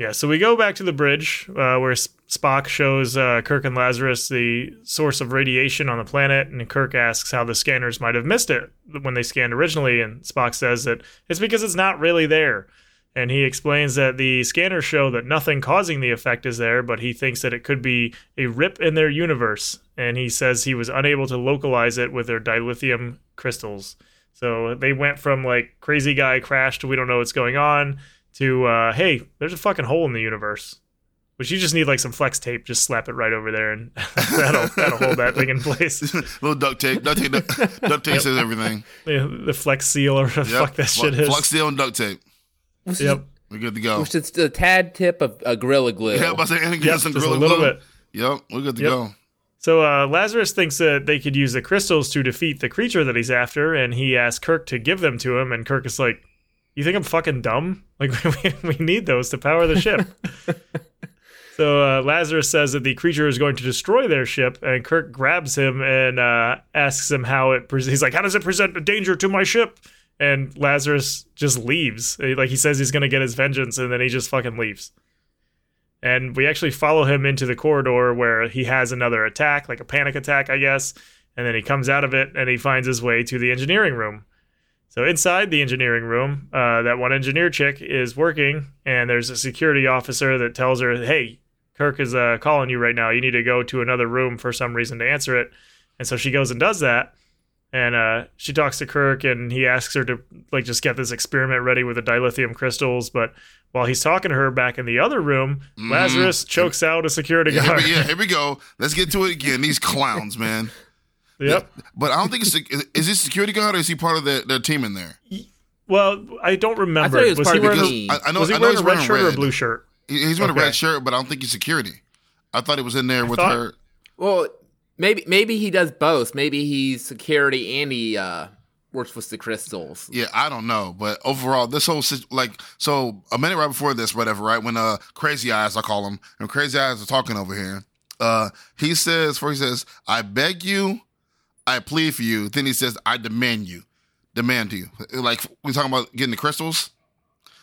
Yeah, so we go back to the bridge uh, where Spock shows uh, Kirk and Lazarus the source of radiation on the planet, and Kirk asks how the scanners might have missed it when they scanned originally, and Spock says that it's because it's not really there. And he explains that the scanners show that nothing causing the effect is there, but he thinks that it could be a rip in their universe. And he says he was unable to localize it with their dilithium crystals. So they went from like crazy guy crashed, we don't know what's going on, to uh, hey, there's a fucking hole in the universe. Which you just need like some flex tape, just slap it right over there, and that'll that'll hold that thing in place. little duct tape. Duct tape, duct, duct tape says everything. The, the flex seal or whatever the Yep. fuck that Fl- shit is. Flux seal and duct tape. Which Yep. Is, We're good to go. which is the tad tip of a Gorilla Glue. Yeah, but I say, and Yep, some just a Gorilla little Glue. bit. Yep, we're good to Yep. go. So uh, Lazarus thinks that they could use the crystals to defeat the creature that he's after, and he asks Kirk to give them to him. And Kirk is like, "You think I'm fucking dumb? Like we, we need those to power the ship." so uh, Lazarus says that the creature is going to destroy their ship, and Kirk grabs him and uh, asks him how it. Pre- he's like, "How does it present a danger to my ship?" And Lazarus just leaves. Like he says he's going to get his vengeance, and then he just fucking leaves and we actually follow him into the corridor where he has another attack, like a panic attack, I guess. And then he comes out of it and he finds his way to the engineering room. So inside the engineering room, uh, that one engineer chick is working, and there's a security officer that tells her, "Hey, Kirk is uh, calling you right now. You need to go to another room for some reason to answer it." And so she goes and does that, and uh, she talks to Kirk, and he asks her to like just get this experiment ready with the dilithium crystals. But while he's talking to her back in the other room, Mhm. Lazarus chokes out a security Yeah, here, guard. we, yeah, here we go. Let's get to it again. These clowns, man. Yep. But I don't think it's is he security guard or is he part of the, their team in there? Well, I don't remember. I thought he was part of the wearing a, team. I, I know, was he I know wearing a red wearing shirt or a blue shirt? He- He's wearing a red shirt, but I don't think he's security. I thought he was in there with thought- her. Well, maybe maybe he does both. Maybe he's security and he uh, works with the crystals. Yeah, I don't know, but overall, this whole like so a minute right before this, whatever, right when uh Crazy Eyes, I call him, and Crazy Eyes are talking over here. Uh, he says, for he says, "I beg you, I plead for you." Then he says, "I demand you, demand you." Like we're talking about getting the crystals.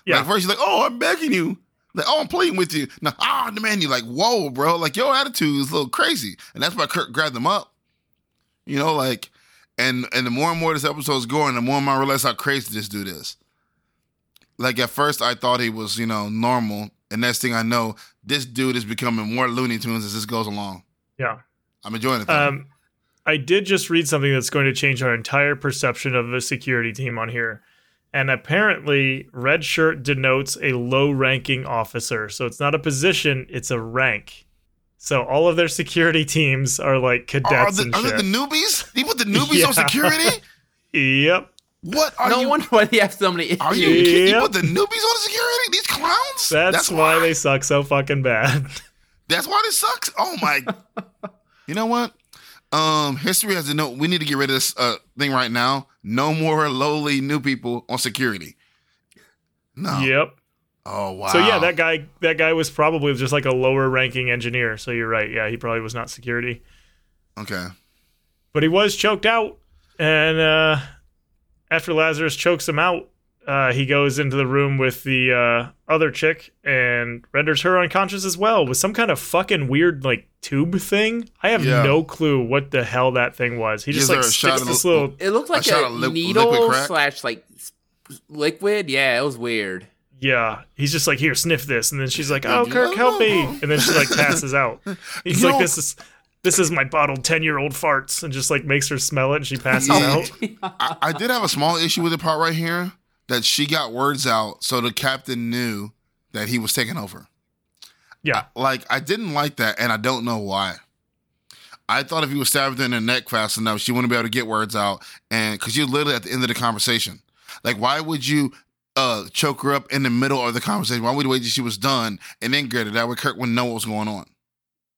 Yeah. Like first he's like, "Oh, I'm begging you." Like, oh, I'm pleading with you. Now, ah, I demand you. Like, whoa, bro. Like your attitude is a little crazy, and that's why Kirk grabbed them up. You know, like, and and the more and more this episode's going, the more and more I realize how crazy this dude is. Like at first, I thought he was, you know, normal, and next thing I know, this dude is becoming more Looney Tunes as this goes along. Yeah. I'm enjoying it. Though. Um, I did just read something that's going to change our entire perception of the security team on here. And apparently, red shirt denotes a low ranking officer. So it's not a position, it's a rank. So all of their security teams are like are cadets the, and are they the newbies? He put the newbies on security. yep. What are no you? wonder why they have so many issues. Are issues. you kidding? You put the newbies on security? These clowns? That's, why they suck so fucking bad. That's why this sucks. Oh my! you know what? Um, history has to know. We need to get rid of this uh, thing right now. No more lowly new people on security. No. Yep. Oh wow. So yeah, that guy that guy was probably just like a lower ranking engineer. So you're right. Yeah, he probably was not security. Okay. but he was choked out and uh, after lazarus chokes him out uh, he goes into the room with the uh, other chick and renders her unconscious as well with some kind of fucking weird like tube thing. I have Yeah. no clue what the hell that thing was. He just Gives like a shot sticks this li- little It looked like shot a li- needle slash like liquid. Yeah, it was weird. yeah. He's just like here sniff this. And then she's like oh kirk help me. And then she like passes out. He's You like know- this is this is my bottled 10 year old farts and just like makes her smell it and she passes Yeah. out. I, I did have a small issue with the part right here that she got words out, so the captain knew that he was taking over. yeah Like I didn't like that, and I don't know why. I thought if you would stab her in the neck fast enough, she wouldn't be able to get words out, and because you're literally at the end of the conversation. Like, why would you uh choke her up in the middle of the conversation? Why would you wait till she was done and then get her? That way, Kirk wouldn't know what was going on.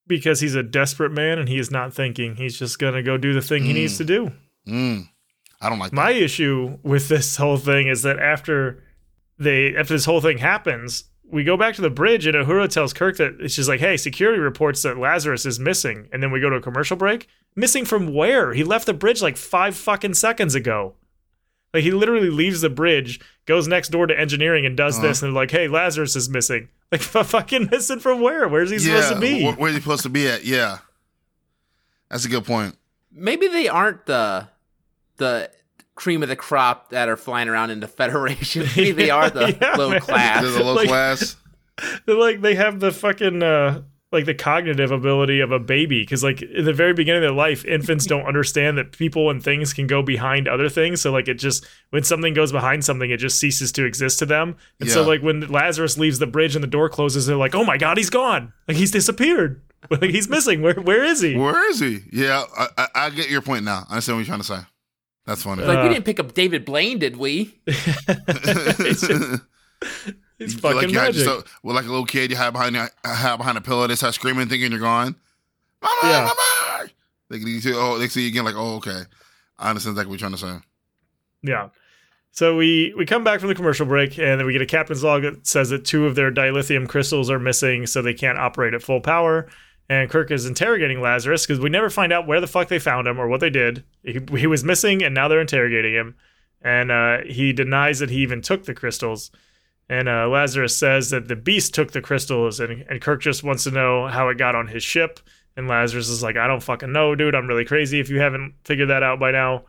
because he's a desperate man and he is not thinking. He's just gonna go do the thing he Mm. needs to do. Mm, I don't like My issue with this whole thing is that after they after this whole thing happens, we go back to the bridge and Uhura tells Kirk that it's just like, hey, security reports that Lazarus is missing, and then we go to a commercial break. Missing from where? He left the bridge like five fucking seconds ago. Like he literally leaves the bridge, goes next door to engineering and does Uh-huh. this, and they're like, hey, Lazarus is missing. Like f- fucking missing from where? Where's he supposed to be? wh- where's he supposed to be at? Yeah, that's a good point. Maybe they aren't the the cream of the crop that are flying around in the Federation. Maybe they are the Yeah, low man. class. They're the low Like- class. They're like they have the fucking uh like the cognitive ability of a baby because like in the very beginning of their life infants don't understand that people and things can go behind other things so like it just when something goes behind something it just ceases to exist to them and so like when lazarus leaves the bridge and the door closes they're like oh my god he's gone like he's disappeared like he's missing where where is he Where is he? Yeah, I, I, I get your point now. I understand what you're trying to say. That's funny. Like Uh, we didn't pick up David Blaine, did we? it's, just- it's fucking like you had magic yourself, well, like a little kid, you hide behind your- hide behind a pillow, they start screaming, thinking you're gone. Mama, Yeah. mama. They, they, see, oh, they see you again, like, oh, okay. I understand exactly what you're trying to say. Yeah. So we we come back from the commercial break, and then we get a captain's log that says that two of their dilithium crystals are missing, so they can't operate at full power. And Kirk is interrogating Lazarus because we never find out where the fuck they found him or what they did. He, he was missing, and now they're interrogating him. And uh, he denies that he even took the crystals. And uh, Lazarus says that the beast took the crystals, and, and Kirk just wants to know how it got on his ship. And Lazarus is like, I don't fucking know, dude. I'm really crazy if you haven't figured that out by now.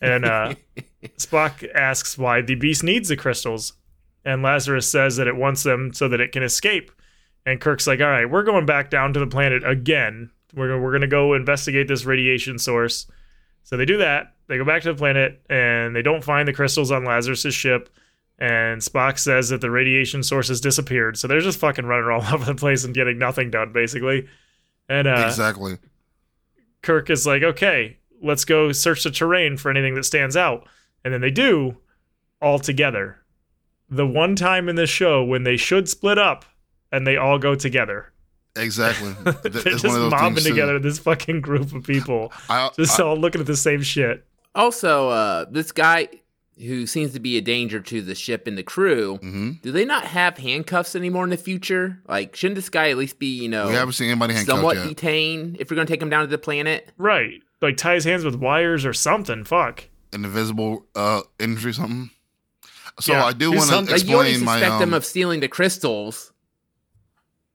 And uh, Spock asks why the beast needs the crystals, and Lazarus says that it wants them so that it can escape. And Kirk's like, "All right, we're going back down to the planet again. We're we're gonna go investigate this radiation source." So they do that. They go back to the planet, and they don't find the crystals on Lazarus's ship. And Spock says that the radiation source has disappeared. So they're just fucking running all over the place and getting nothing done, basically. And uh, exactly. Kirk is like, okay, let's go search the terrain for anything that stands out. And then they do all together. The one time in this show when they should split up and they all go together. Exactly. They're it's just one of those mobbing things, too. together this fucking group of people, I, just I- all looking at the same shit. Also, uh, this guy who seems to be a danger to the ship and the crew, mhm. do they not have handcuffs anymore in the future? Like, shouldn't this guy at least be, you know, We haven't seen anybody handcuffed somewhat yet. detained if you're going to take him down to the planet? Right. Like tie his hands with wires or something. Fuck. An invisible uh, injury, something. So Yeah, I do do want to something. Like, you already explain suspect my. them Um, of stealing the crystals.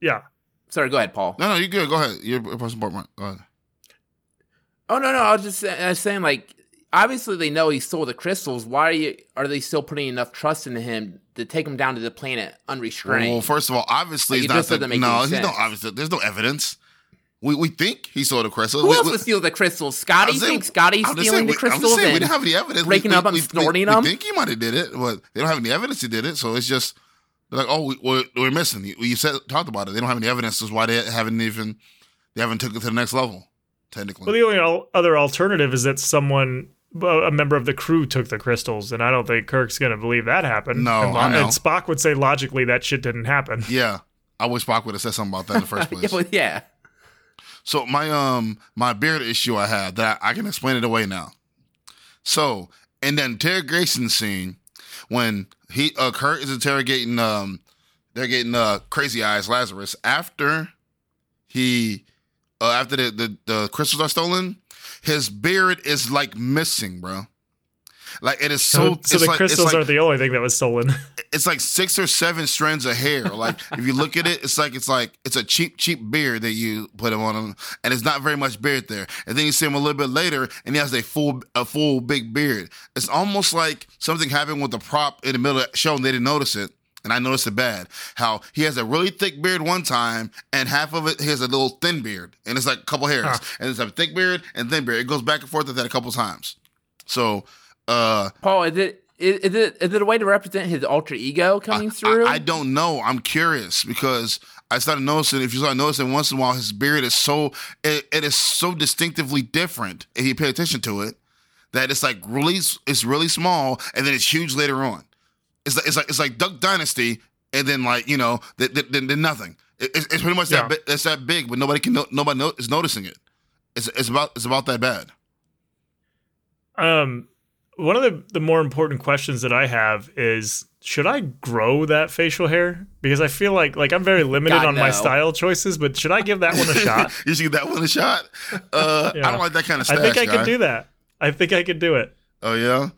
Yeah. Sorry, go ahead, Paul. no, no, you good. Go ahead. You're a person part. Go ahead. Oh no, no, I was just I was saying like obviously they know he stole the crystals. Why are you are they still putting enough trust into him to take him down to the planet unrestrained? Well, first of all, obviously, Like, he's not. just The, doesn't make no, any he's no obviously. There's no evidence. We we think he saw the crystals. Who We- else we- would steal the crystals? Scotty? I'm saying- think Scotty's I'm stealing saying, the we- crystals saying, we and didn't have any evidence. Breaking we, up and we, snorting we, them? We think he might have did it, but they don't have any evidence he did it. So it's just they're like, oh, we, we're, we're missing. You, you said talked about it. They don't have any evidence. Is why they haven't even they haven't took it to the next level. Technically, Well, the only al- other alternative is that someone, a member of the crew, took the crystals, and I don't think Kirk's gonna believe that happened. No, and, I know. and Spock would say logically that shit didn't happen. yeah. I wish Spock would have said something about that in the first yeah, place. well, yeah. So my um my beard issue I have that I, can explain it away now. So in the interrogation scene, when he uh, Kirk is interrogating um they're getting uh crazy eyes Lazarus after he uh, after the, the the crystals are stolen, his beard is like missing, bro. Like it is so. So, the like, crystals like, aren't the only thing that was stolen. it's like six or seven strands of hair. Like if you look at it, it's like it's like it's a cheap, cheap beard that you put him on him, and it's not very much beard there. And then you see him a little bit later, and he has a full, a full big beard. It's almost like something happened with the prop in the middle of the show, and they didn't notice it. And I noticed it bad. How he has a really thick beard one time, and half of it he has a little thin beard, and it's like a couple hairs, Huh. and it's a thick beard and thin beard. It goes back and forth with that a couple times. So, uh, Paul, is it is, is it is it a way to represent his alter ego coming I- through? I, I don't know. I'm curious because I started noticing. If you start noticing once in a while, his beard is so it, it is so distinctively different. If you pay attention to it, that it's like really it's really small and then it's huge later on. It's like it's like it's like Duck Dynasty and then like you know then then, then nothing. It- it's, it's pretty much Yeah. that it's that big, but nobody can nobody is noticing it. It's it's about it's about that bad. Um, one of the the more important questions that I have is should I grow that facial hair? Because I feel like like I'm very limited God, on my style choices, but should I give that one a shot? you should give that one a shot. Uh, Yeah. I don't like that kind of. I think I guy. can do that. I think I could do it. Oh yeah,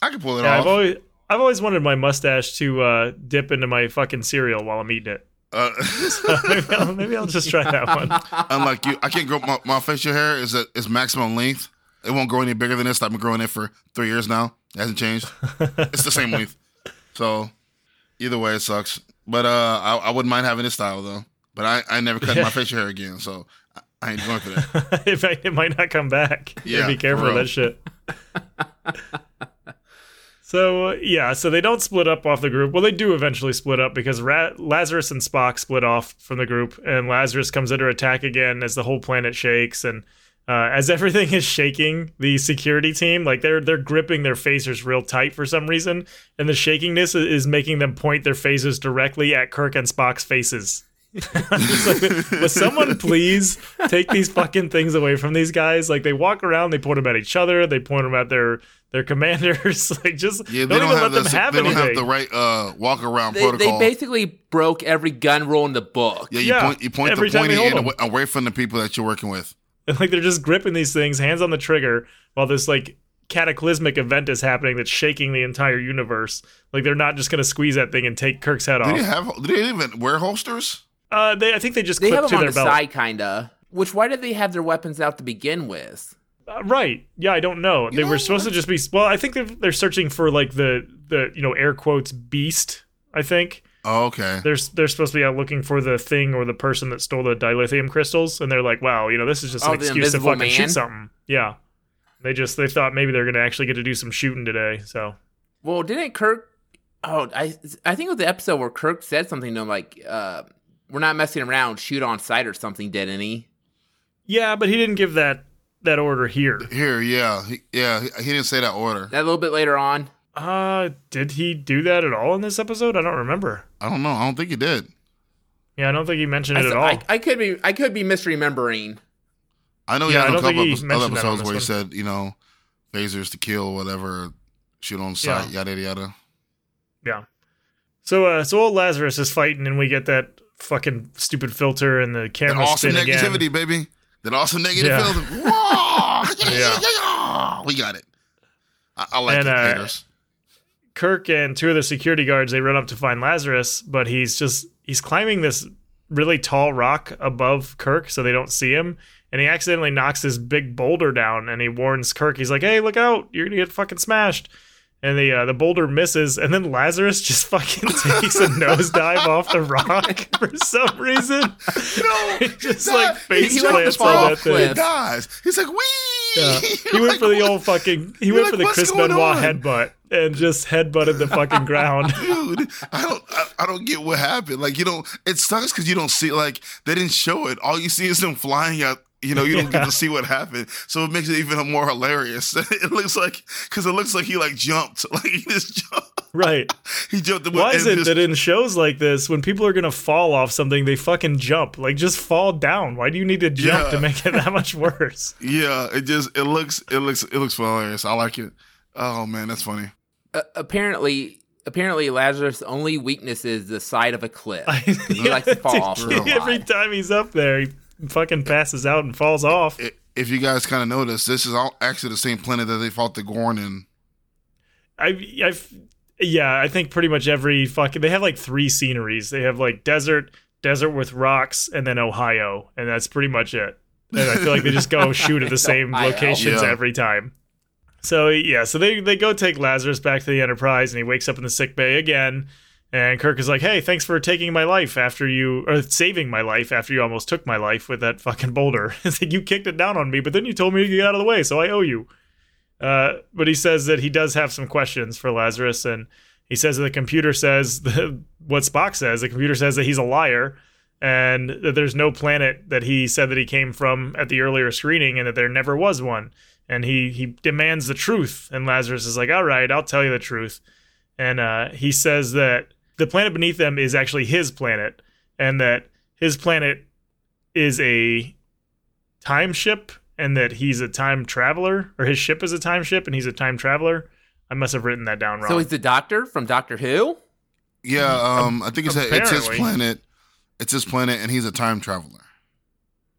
I can pull it Yeah, off. I've always I've always wanted my mustache to uh, dip into my fucking cereal while I'm eating it. Uh, maybe, I'll, maybe I'll just try that one. unlike you, I can't grow my, my facial hair is is maximum length. It won't grow any bigger than this. I've been growing it for three years now. It hasn't changed. it's the same length. So either way, it sucks. But uh, I, I wouldn't mind having this style though. But I, I never cut Yeah. my facial hair again, so I, I ain't going for that. it, might, it might not come back. Yeah, be careful with that shit. so uh, yeah, so they don't split up off the group. Well, they do eventually split up because Ra- Lazarus and Spock split off from the group, and Lazarus comes under attack again as the whole planet shakes and. Uh, as everything is shaking, the security team like they're they're gripping their phasers real tight for some reason, and the shakingness i- is making them point their phasers directly at Kirk and Spock's faces. It's like, Will someone please take these fucking things away from these guys? Like they walk around, they point them at each other, they point them at their their commanders. like just Yeah, they don't, don't, even have let the, them have they don't anything. have the right uh, walk around They, they basically broke every gun rule in the book. yeah, you Yeah, point you point the pointy end away, away from the people that you're working with. And like they're just gripping these things, hands on the trigger, while this like cataclysmic event is happening that's shaking the entire universe. Like they're not just gonna squeeze that thing and take Kirk's head Do off. they have? Do they even wear holsters? Uh, they I think they just They clip have to on their the belt. side, kinda. Which why did they have their weapons out to begin with? Uh, right. Yeah, I don't know. they know were supposed to just be. Well, I think they're, they're searching for like the the you know air quotes beast. I think Oh, okay. they're they're supposed to be out looking for the thing or the person that stole the dilithium crystals, and they're like, wow, you know, this is just Oh, an excuse to Invisible fucking shoot something. Yeah. They just they thought maybe they're gonna actually get to do some shooting today. So Well, didn't Kirk? Oh, I I think it was the episode where Kirk said something to him like, uh, "We're not messing around. Shoot on sight or something." Didn't he? yeah, but he didn't give that that order here. Here, yeah, he, yeah. He, he didn't say that order. That a little bit later on. Uh, did he do that at all in this episode? I don't remember. I don't know. I don't think he did. Yeah, I don't think he mentioned I, it at all. I, I could be I could be misremembering. I know he Yeah, had I a don't think couple he epi- other mentioned that episodes where he this said, you know, phasers to kill, whatever, shoot on sight, Yeah. yada yada. Yeah. So uh so old Lazarus is fighting and we get that fucking stupid filter and the That camera awesome spin negativity, again. baby. That awesome negative Yeah. filter. Yeah, Yeah. yeah, yeah. We got it. I, I like And, it, uh, haters. Kirk and two of the security guards they run up to find Lazarus, but he's just he's climbing this really tall rock above Kirk so they don't see him. And he accidentally knocks this big boulder down and he warns Kirk, he's like, Hey, look out, you're gonna get fucking smashed. And the uh, the boulder misses, and then Lazarus just fucking takes a nosedive off the rock for some reason. No, just like face plants on that thing. He dies. He's like, wee. Yeah. He went Like, for the old fucking. He went like, for the "What's Chris Benoit on?" headbutt and just headbutted the fucking ground. dude i don't I, I don't get what happened like you don't it sucks because you don't see like they didn't show it all you see is them flying out you know you don't get to see what happened so it makes it even more hilarious it looks like because it looks like he like jumped like he just jumped Right. he jumped Why is it just- that in shows like this, when people are gonna fall off something, they fucking jump? Like just fall down. Why do you need to jump Yeah. to make it that much worse? yeah it just it looks it looks it looks hilarious i like it oh man that's funny Uh, apparently, apparently Lazarus' only weakness is the side of a cliff. He likes to fall off real Every time he's up there, he fucking passes out and falls off. I- if you guys kind of notice this is all actually the same planet that they fought the gorn in I, I've, yeah, I think pretty much every fucking. They have like three sceneries. They have like desert, desert with rocks, and then Ohio, and that's pretty much it. And I feel like they just go shoot at the same Ohio. locations Yeah. every time. So yeah, so they they go take Lazarus back to the Enterprise, and he wakes up in the sick bay again. And Kirk is like, "Hey, thanks for taking my life after you, or saving my life after you almost took my life with that fucking boulder. it's like you kicked it down on me, but then you told me to get out of the way, so I owe you." Uh, but he says that he does have some questions for Lazarus, and he says that the computer says the, what Spock says. The computer says that he's a liar, and that there's no planet that he said that he came from at the earlier screening, and that there never was one. And he he demands the truth, and Lazarus is like, "All right, I'll tell you the truth." And uh, he says that the planet beneath them is actually his planet, and that his planet is a time ship, and that he's a time traveler, or his ship is a time ship, and he's a time traveler. I must have written that down wrong. So he's the doctor from Doctor Who. yeah um i think it's, it's his planet it's his planet and he's a time traveler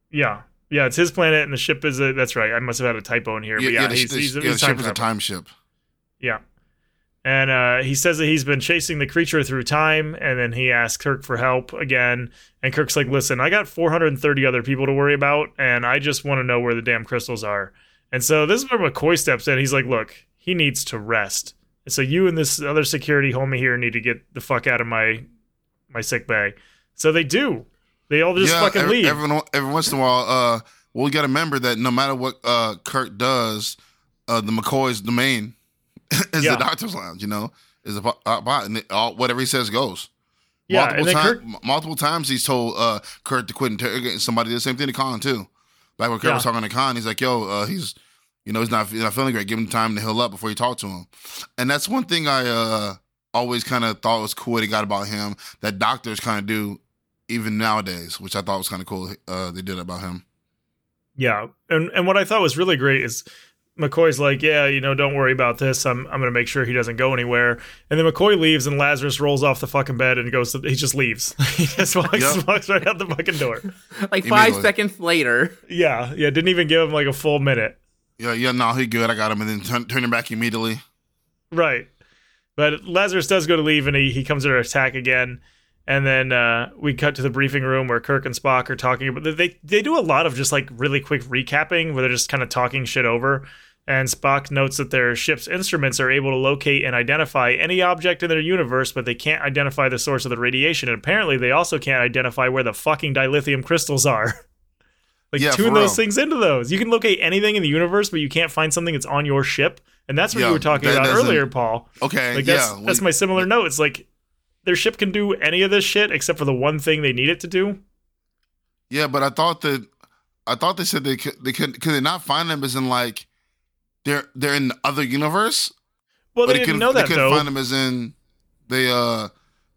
yeah, yeah, it's his planet, and the ship is a. That's right. I must have had a typo in here, but yeah, the, he's, the- he's, yeah, he's the ship is a time ship Yeah. And uh, he says that he's been chasing the creature through time, and then he asks Kirk for help again. And Kirk's like, "Listen, I got 430 other people to worry about, and I just want to know where the damn crystals are." And so this is where McCoy steps in. He's like, "Look, he needs to rest. So you and this other security homie here need to get the fuck out of my my sick bay." So they do. They all just fucking every, leave. Every, every once in a while, uh, well, we got to remember that no matter what uh, Kirk does, uh, the McCoy's domain is Yeah. the doctor's lounge. You know, is a bot, and it, all, whatever he says goes. yeah, multiple, time- m- multiple times he's told uh, Kirk to quit interrogating somebody. The same thing to Khan too. Back when Kirk Yeah. was talking to Khan, he's like, "Yo, uh, he's, you know, he's not, he's not feeling great. Give him time to heal up before you talk to him." And that's one thing I uh, always kind of thought was cool. They got about him that doctors kind of do, even nowadays, which I thought was kind of cool. Uh, they did about him. Yeah, and and what I thought was really great is McCoy's like, yeah, you know, don't worry about this. I'm I'm gonna make sure he doesn't go anywhere. And then McCoy leaves, and Lazarus rolls off the fucking bed and goes. To, he just leaves. he just walks, Yep. walks right out the fucking door. Like five seconds later, Yeah, yeah. Didn't even give him like a full minute. Yeah, yeah, no, he good. I got him, and then turn, turn him back immediately. Right. But Lazarus does go to leave and he, he comes to attack again. And then uh, we cut to the briefing room where Kirk and Spock are talking about they they do a lot of just like really quick recapping where they're just kind of talking shit over. And Spock notes that their ship's instruments are able to locate and identify any object in their universe, but they can't identify the source of the radiation. And apparently, they also can't identify where the fucking dilithium crystals are. like, Yeah, tune those real. things into those. You can locate anything in the universe, but you can't find something that's on your ship. And that's what Yeah, you were talking about earlier, Paul. Okay, Like that's yeah, that's my similar note. It's like their ship can do any of this shit except for the one thing they need it to do. Yeah, but I thought that I thought they said they could they could could they not find them as in like they're they're in the other universe, Well, but they they didn't know they that couldn't though. find them as in they uh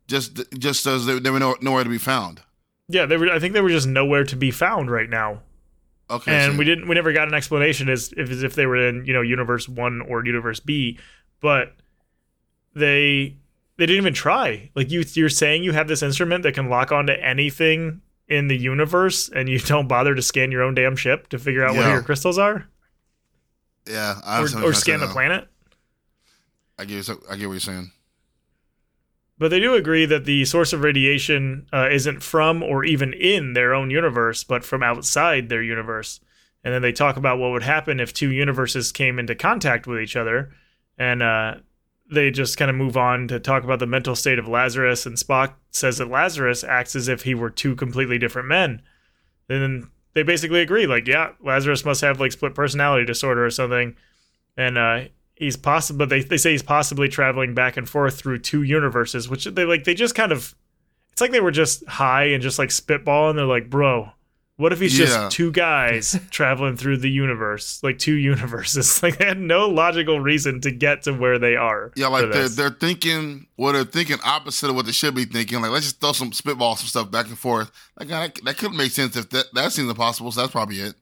just just as they, they were nowhere to be found. Yeah, they were. I think they were just nowhere to be found right now, Okay, and so- we didn't. We never got an explanation as if as if they were in you know universe one or universe B, but they they didn't even try. Like you, you're saying you have this instrument that can lock onto anything in the universe, and you don't bother to scan your own damn ship to figure out where your crystals are, yeah, I or, or scan the planet. I get what- I get what you're saying. But they do agree that the source of radiation uh, isn't from or even in their own universe, but from outside their universe. And then they talk about what would happen if two universes came into contact with each other. And uh, they just kind of move on to talk about the mental state of Lazarus. And Spock says that Lazarus acts as if he were two completely different men. And then they basically agree, like, yeah, Lazarus must have like split personality disorder or something. And uh, he's possible they, they say he's possibly traveling back and forth through two universes which they like they just kind of it's like they were just high and just like spitball and they're like bro what if he's Yeah. just two guys traveling through the universe like two universes like they had no logical reason to get to where they are Yeah, like they're they're thinking well they're thinking opposite of what they should be thinking. Like let's just throw some spitball some stuff back and forth. Like that, that could make sense if that that seems impossible. So that's probably it.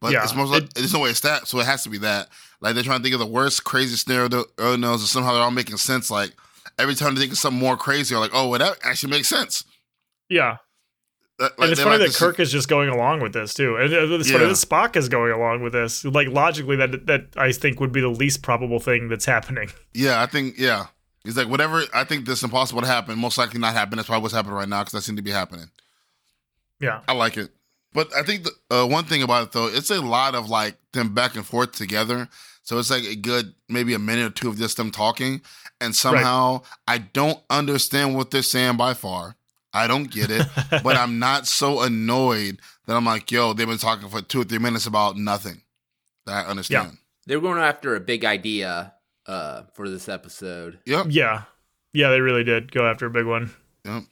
But Yeah, it's most like, it- there's no way it's that, so it has to be that. Like they're trying to think of the worst, crazy scenario that everyone knows, and somehow they're all making sense. Like every time they think of something more crazy, they're like, "Oh, well, that actually makes sense." yeah That- and it's funny like that Kirk is just going along with this too. And uh, it's funny that Spock is going along with this. Like logically, that that I think would be the least probable thing that's happening. Yeah, I think yeah. He's like, whatever. I think this impossible to happen. Most likely not happen. That's probably what's happening right now because that seems to be happening. Yeah, I like it. But I think the, uh, one thing about it though, it's a lot of like them back and forth together. So it's like a good maybe a minute or two of just them talking, and somehow I don't understand what they're saying by far. I don't get it, but I'm not so annoyed that I'm like, yo, they've been talking for two or three minutes about nothing that I understand. they were going after a big idea uh, for this episode. Yep. yeah, yeah. They really did go after a big one. Yep.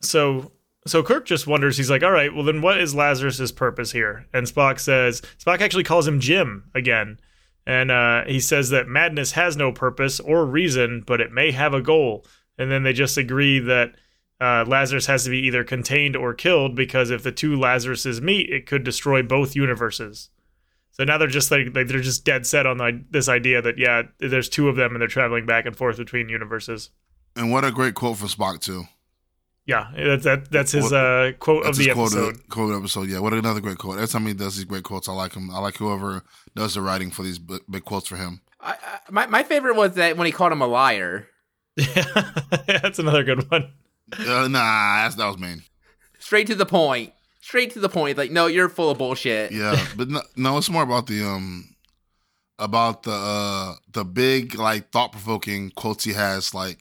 So so Kirk just wonders. He's like, all right, well then, what is Lazarus's purpose here? And Spock says Spock actually calls him Jim again, and uh, he says that madness has no purpose or reason, but it may have a goal. And then they just agree that. Uh, Lazarus has to be either contained or killed because if the two Lazaruses meet, it could destroy both universes. So now they're just like, like they're just dead set on the, this idea that yeah, there's two of them and they're traveling back and forth between universes. And what a great quote for Spock too. Yeah, that's that, that's his What- uh, quote of the his quote episode. of, quote of the episode. Yeah, what another great quote. Every time he does these great quotes, I like him. I like whoever does the writing for these big, big quotes for him. I, I, my my favorite was that when he called him a liar. Yeah, that's another good one. Uh, nah, that's, that was mean. Straight to the point. Straight to the point. Like, no, you're full of bullshit. Yeah, but no, no, it's more about the um about the uh the big like thought provoking quotes he has like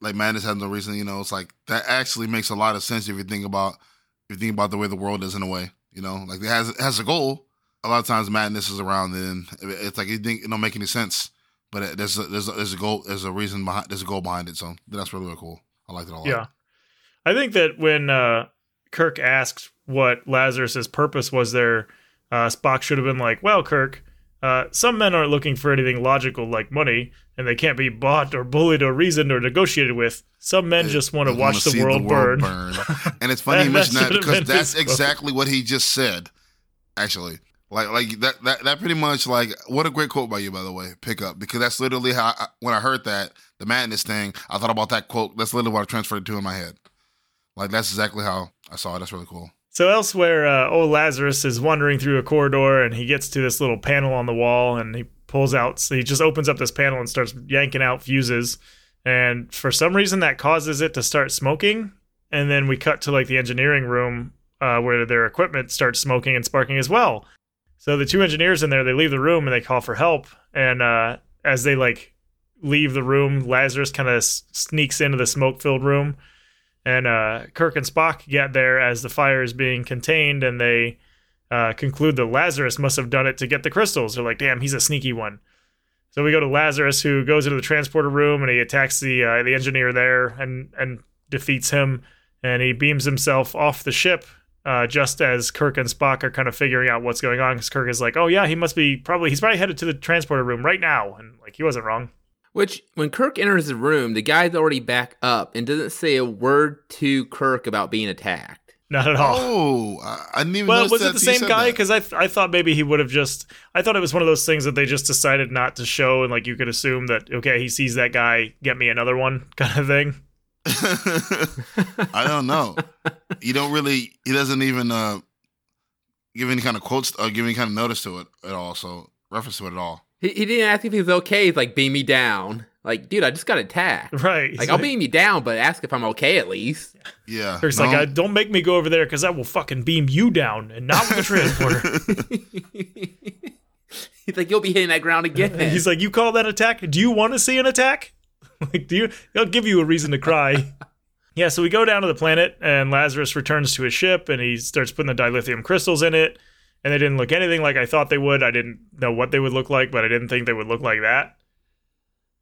like madness has no reason. You know, it's like that actually makes a lot of sense if you think about if you think about the way the world is in a way. You know, like it has it has a goal. A lot of times madness is around, and it's like you think it don't make any sense. But it, there's a, there's a, there's a goal, there's a reason behind, there's a goal behind it. So that's really, really cool. I liked it a lot. Yeah. I think that when uh, Kirk asked what Lazarus's purpose was there, uh, Spock should have been like, "Well, Kirk, uh, some men aren't looking for anything logical like money, and they can't be bought or bullied or reasoned or negotiated with. Some men just want to watch wanna the world, burn." and it's funny you That mention that should've because that's exactly what he just said. Actually, like like that that that pretty much like what a great quote by you by the way. Pick up because that's literally how I, when I heard that the madness thing, I thought about that quote. That's literally what I transferred to in my head. Like that's exactly how I saw it. That's really cool. So elsewhere, uh, old Lazarus is wandering through a corridor, and he gets to this little panel on the wall, and he pulls out. So he just opens up this panel and starts yanking out fuses, and for some reason that causes it to start smoking. And then we cut to like the engineering room uh, where their equipment starts smoking and sparking as well. So the two engineers in there, they leave the room and they call for help. And uh, as they like leave the room, Lazarus kind of s- sneaks into the smoke-filled room and uh, Kirk and Spock get there as the fire is being contained, and they uh, conclude that Lazarus must have done it to get the crystals. They're like, "Damn, he's a sneaky one." So we go to Lazarus, who goes into the transporter room and he attacks the uh, the engineer there and and defeats him, and he beams himself off the ship. Uh, just as Kirk and Spock are kind of figuring out what's going on, because Kirk is like, "Oh yeah, he must be probably he's probably headed to the transporter room right now," and like he wasn't wrong. Which, when Kirk enters the room, the guy's already back up and doesn't say a word to Kirk about being attacked. Not at all. Oh, I, I didn't even. Well, notice was it the same guy? Because I th- I thought maybe he would have just. I thought it was one of those things that they just decided not to show, and like you could assume that okay, he sees that guy, get me another one, kind of thing. I don't know. You don't really. He doesn't even uh, give any kind of quotes or give any kind of notice to it at all. So reference to it at all. He, he didn't ask if he was okay. He's like, beam me down. Like, dude, I just got attacked. Right? Like, I'll beam you down, but ask if I'm okay at least. Yeah. Kirk's no. like, I, don't make me go over there because I will fucking beam you down, and not with the transporter. He's like, you'll be hitting that ground again. He's like, you call that attack? Do you want to see an attack? like, do you? They'll give you a reason to cry. yeah. So we go down to the planet, and Lazarus returns to his ship, and he starts putting the dilithium crystals in it. And they didn't look anything like I thought they would. I didn't know what they would look like, but I didn't think they would look like that.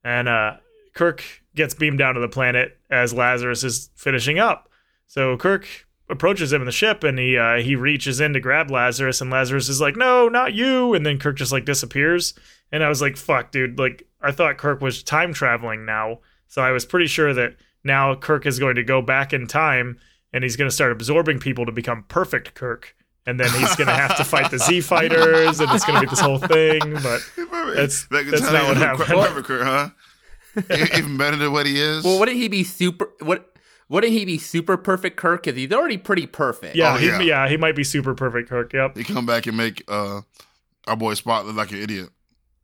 And uh, Kirk gets beamed down to the planet as Lazarus is finishing up. So Kirk approaches him in the ship, and he uh, he reaches in to grab Lazarus, and Lazarus is like, "No, not you!" And then Kirk just like disappears. And I was like, "Fuck, dude!" Like I thought Kirk was time traveling now, so I was pretty sure that now Kirk is going to go back in time, and he's going to start absorbing people to become perfect Kirk. And then he's going to have to fight the Z fighters, and it's going to be this whole thing. But That's- Back that's not what happened. Perfect, Kirk, huh? Even better than what he is. well, wouldn't he be super? What? Wouldn't he be super perfect Kirk? Because he's already pretty perfect. yeah, Oh, he, yeah. yeah, he might be super perfect Kirk. Yep. he come back and make uh, our boy Spot look like an idiot.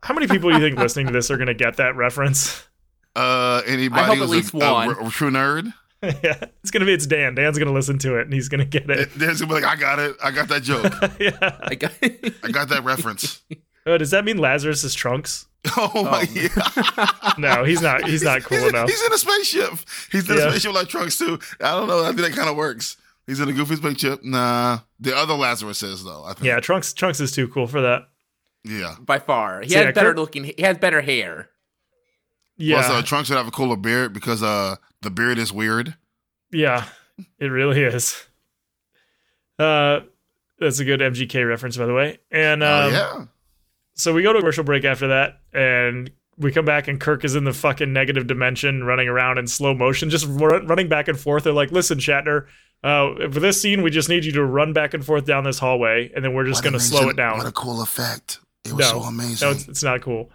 How many people do you think listening to this are going to get that reference? Uh, anybody I hope who's at least a, a one. true nerd? yeah, it's going to be it's Dan. Dan's going to listen to it and he's going to get it. Dan's gonna be like, I got it. I got that joke. yeah. I got- I got that reference. Oh, does that mean Lazarus is trunks? Oh, my oh. yeah. No, he's not. He's not cool he's, enough. he's in a spaceship. He's in Yeah. a spaceship like Trunks too. I don't know. I think that kind of works. He's in a goofy spaceship. Nah, the other Lazarus is though. I think. Yeah, trunks. Trunks is too cool for that. Yeah. by far, he So, has yeah, better Kirk- looking. He has better hair. Yeah, Plus, uh, Trunks should have a cooler beard because uh the beard is weird. yeah, it really is. Uh, that's a good MGK reference, by the way. And um, Oh yeah. so we go to commercial break after that, and we come back, and Kirk is in the fucking negative dimension, running around in slow motion, just run, running back and forth. They're like, "Listen, Shatner, uh, for this scene, we just need you to run back and forth down this hallway, and then we're just going to slow it down." What a cool effect. It was No, so amazing. No, it's, it's not cool.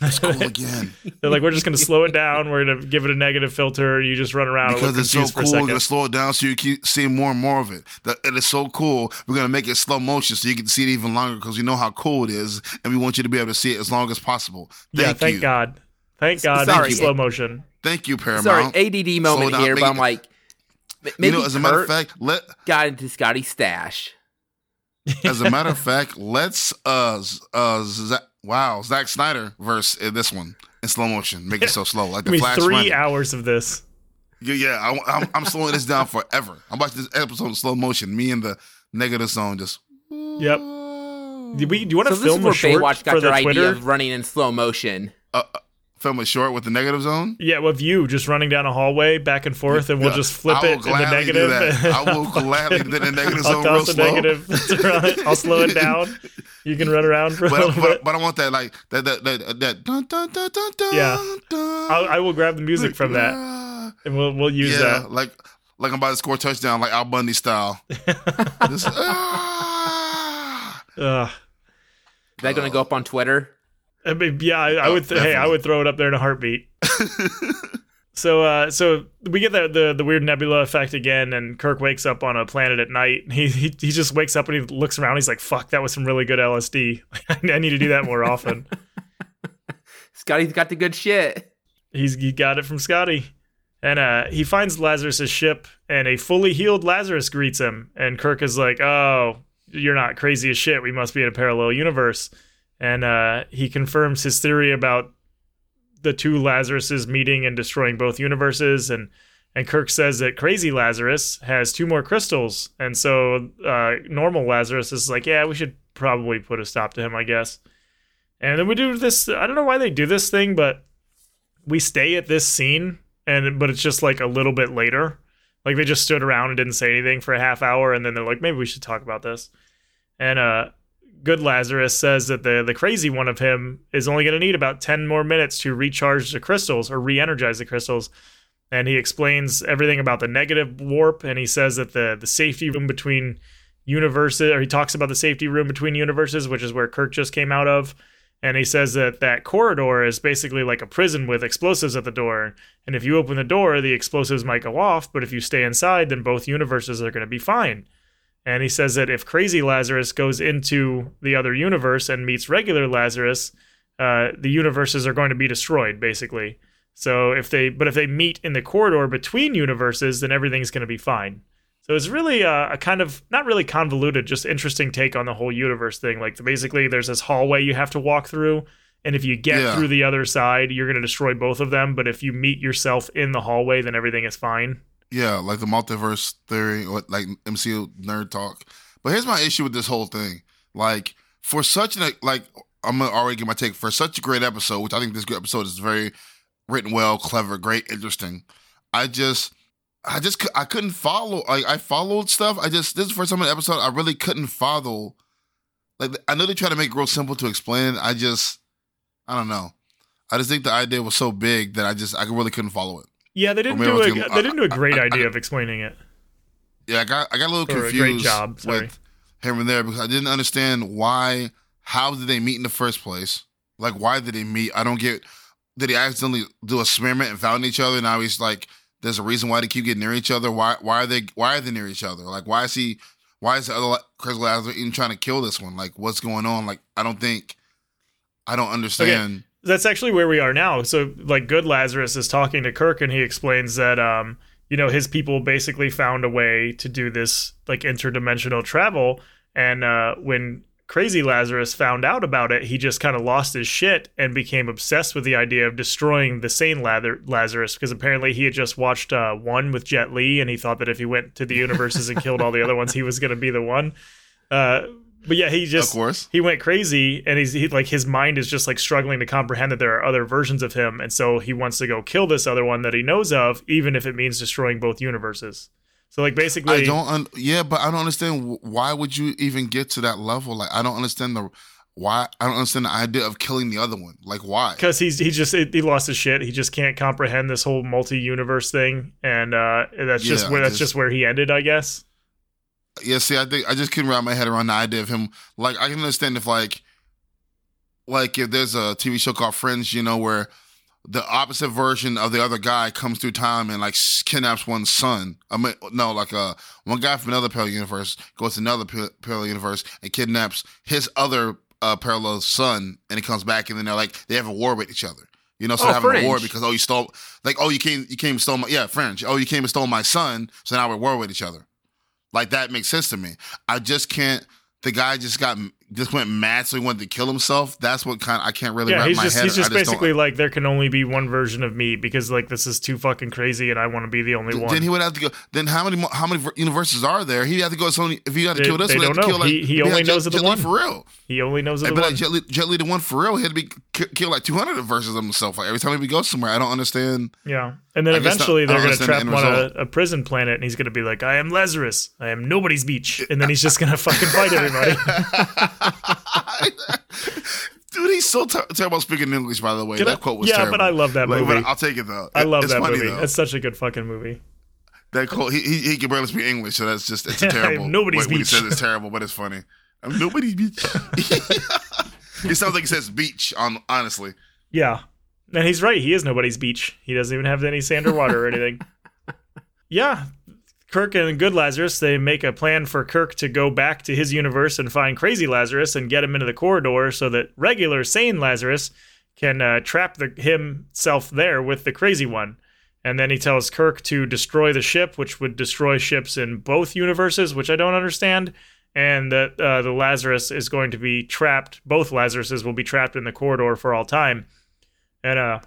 It's cool again They're like, we're just going to slow it down. We're going to give it a negative filter. You just run around and because it's so confused for a cool. We're gonna slow it down so you keep seeing more and more of it. That it is so cool. We're gonna make it slow motion so you can see it even longer because we know how cool it is, and we want you to be able to see it as long as possible. Thank yeah, thank you, God. Thank God Sorry. for slow motion. thank you, Paramount. Sorry, ADD moment down, here, but I'm it- like, maybe you know, as a matter of fact, let got into Scotty's stash. as a matter of fact, let's uh uh Z- wow Zack Snyder verse in this one in slow motion, make it so slow like I the mean, Flash. three running. hours of this. Yeah, yeah. I, I'm, I'm slowing this down forever. I'm watching this episode in slow motion. Me and the negative zone just. Yep. Do, we, do you want So to this is film where a short Baywatch got for the their idea Twitter? of running in slow motion. Uh, uh, film a short with the negative zone. Yeah, with you just running down a hallway back and forth, and we'll Yeah, just flip it in the negative. I will gladly do the negative I'll zone real the slow. negative. to. I'll slow it down. You can run around for a But, little but, bit. but I want that like that that that, that dun, dun, dun, dun, dun, Yeah. dun, I'll, I will grab the music from that, and we'll we'll use yeah, that. like like I'm about to score a touchdown, like Al Bundy style. Just, ah. Ugh. Is that going to go up on Twitter? I mean, yeah, I, I Oh, would. Th- hey, I would throw it up there in a heartbeat. so, uh, so we get the, the the weird nebula effect again, and Kirk wakes up on a planet at night. He he, he just wakes up and he looks around. He's like, "Fuck, that was some really good LSD. I need to do that more often." Scotty's got the good shit. He's he got it from Scotty, and uh, he finds Lazarus's ship, and a fully healed Lazarus greets him. And Kirk is like, "Oh, you're not crazy as shit. We must be in a parallel universe." And uh, he confirms his theory about the two Lazaruses meeting and destroying both universes. And and Kirk says that crazy Lazarus has two more crystals, and so uh, normal Lazarus is like, "Yeah, we should probably put a stop to him, I guess." And then we do this. I don't know why they do this thing, but we stay at this scene and but it's just like a little bit later like they just stood around and didn't say anything for a half hour and then they're like maybe we should talk about this and uh good lazarus says that the the crazy one of him is only going to need about 10 more minutes to recharge the crystals or re-energize the crystals. And he explains everything about the negative warp and he says that the the safety room between universes or he talks about the safety room between universes which is where kirk just came out of. And he says that that corridor is basically like a prison with explosives at the door. And if you open the door the explosives might go off but if you stay inside then both universes are going to be fine and he says that if crazy lazarus goes into the other universe and meets regular lazarus uh, the universes are going to be destroyed basically so if they but if they meet in the corridor between universes then everything's going to be fine so it's really a, a kind of not really convoluted, just interesting take on the whole universe thing. Like basically, there's this hallway you have to walk through, and if you get Yeah. through the other side, you're going to destroy both of them. But if you meet yourself in the hallway, then everything is fine. Yeah, like the multiverse theory, or like MCU nerd talk. But here's my issue with this whole thing. Like, for such an like, I'm gonna already give my take for such a great episode, which I think this episode is very written well, clever, great, interesting. I just, I just, I couldn't follow. I followed stuff. I just, this is the first time the episode I really couldn't follow. Like, I know they try to make it real simple to explain. I just, I don't know. I just think the idea was so big that I just, I really couldn't follow it. Yeah, they didn't do a they didn't do a I- great I- I- idea of explaining it. Yeah, I got I got a little Or a great confused job, sorry. with him and there because I didn't understand why. How did they meet in the first place? Like, why did they meet? I don't get. Did he accidentally do a experiment and found each other? Now he's like, there's a reason why they keep getting near each other. Why? Why are they? Why are they near each other? Like, why is he? Why is the other Chris Lazarus even trying to kill this one? Like, what's going on? Like, I don't think. I don't understand. That's actually where we are now. So like good Lazarus is talking to Kirk and he explains that um you know his people basically found a way to do this like interdimensional travel and uh when crazy Lazarus found out about it, he just kind of lost his shit and became obsessed with the idea of destroying the sane Lazarus because apparently he had just watched uh, one with Jet Li and he thought that if he went to the universes and killed all the other ones, he was going to be the one. Uh, but yeah, he just of course. he went crazy and he's he, like his mind is just like struggling to comprehend that there are other versions of him and so he wants to go kill this other one that he knows of even if it means destroying both universes so like basically I don't. Un- yeah, but I don't understand why would you even get to that level. Like, I don't understand the why. I don't understand the idea of killing the other one. Like, why? because he's he just he lost his shit he just can't comprehend this whole multi-universe thing and uh that's just Yeah, where that's just- just where he ended i guess Yeah, see, I think I just couldn't wrap my head around the idea of him. Like, I can understand if like like if there's a TV show called Fringe, you know, where the opposite version of the other guy comes through time and like kidnaps one's son. I mean, no, like uh, one guy from another parallel universe goes to another parallel universe and kidnaps his other uh, parallel son, and he comes back, and then they're like they have a war with each other. You know, so Oh, having Fringe. a war because oh you stole like oh you came you came and stole my yeah Fringe oh you came and stole my son, so now we're war with each other. Like that makes sense to me. I just can't. The guy just got just went mad, so he wanted to kill himself. That's what kind. I can't really Yeah, wrap he's my just head. he's just don't- basically like there can only be one version of me because like this is too fucking crazy and I want to be the only one. Then he would have to go. Then how many how many universes are there? He had to go. So many- if he had to They- kill this, they one, he had don't to kill like He- he only Jet- knows of the Jet one. for real. he only knows of the but one. like Jet Li, Jet Li, the one for real, he had to be ki- kill like two hundred versions of himself. Like every time he go somewhere, I don't understand. Yeah, and then I eventually not- they're going to trap him on a, a prison planet, and he's going to be like, "I am Lazarus. I am nobody's beach," and then he's just going to fucking fight everybody. Dude, he's so ter- terrible speaking English. By the way, Can that I- quote was yeah, terrible. but I love that Like, movie. I'll take it though. I love it's that funny, movie. Though. It's such a good fucking movie. That quote, he, he he can barely speak English, so that's just it's a terrible. nobody's what, what he says it's terrible, but it's funny. I'm nobody's beach. it sounds like he says beach. On honestly, Yeah, and he's right. He is nobody's beach. He doesn't even have any sand or water or anything. Yeah, Kirk and Good Lazarus they make a plan for Kirk to go back to his universe and find Crazy Lazarus and get him into the corridor so that regular sane Lazarus can uh, trap the, himself there with the crazy one. And then he tells Kirk to destroy the ship, which would destroy ships in both universes, which I don't understand. And that uh, the Lazarus is going to be trapped. Both Lazaruses will be trapped in the corridor for all time. And uh,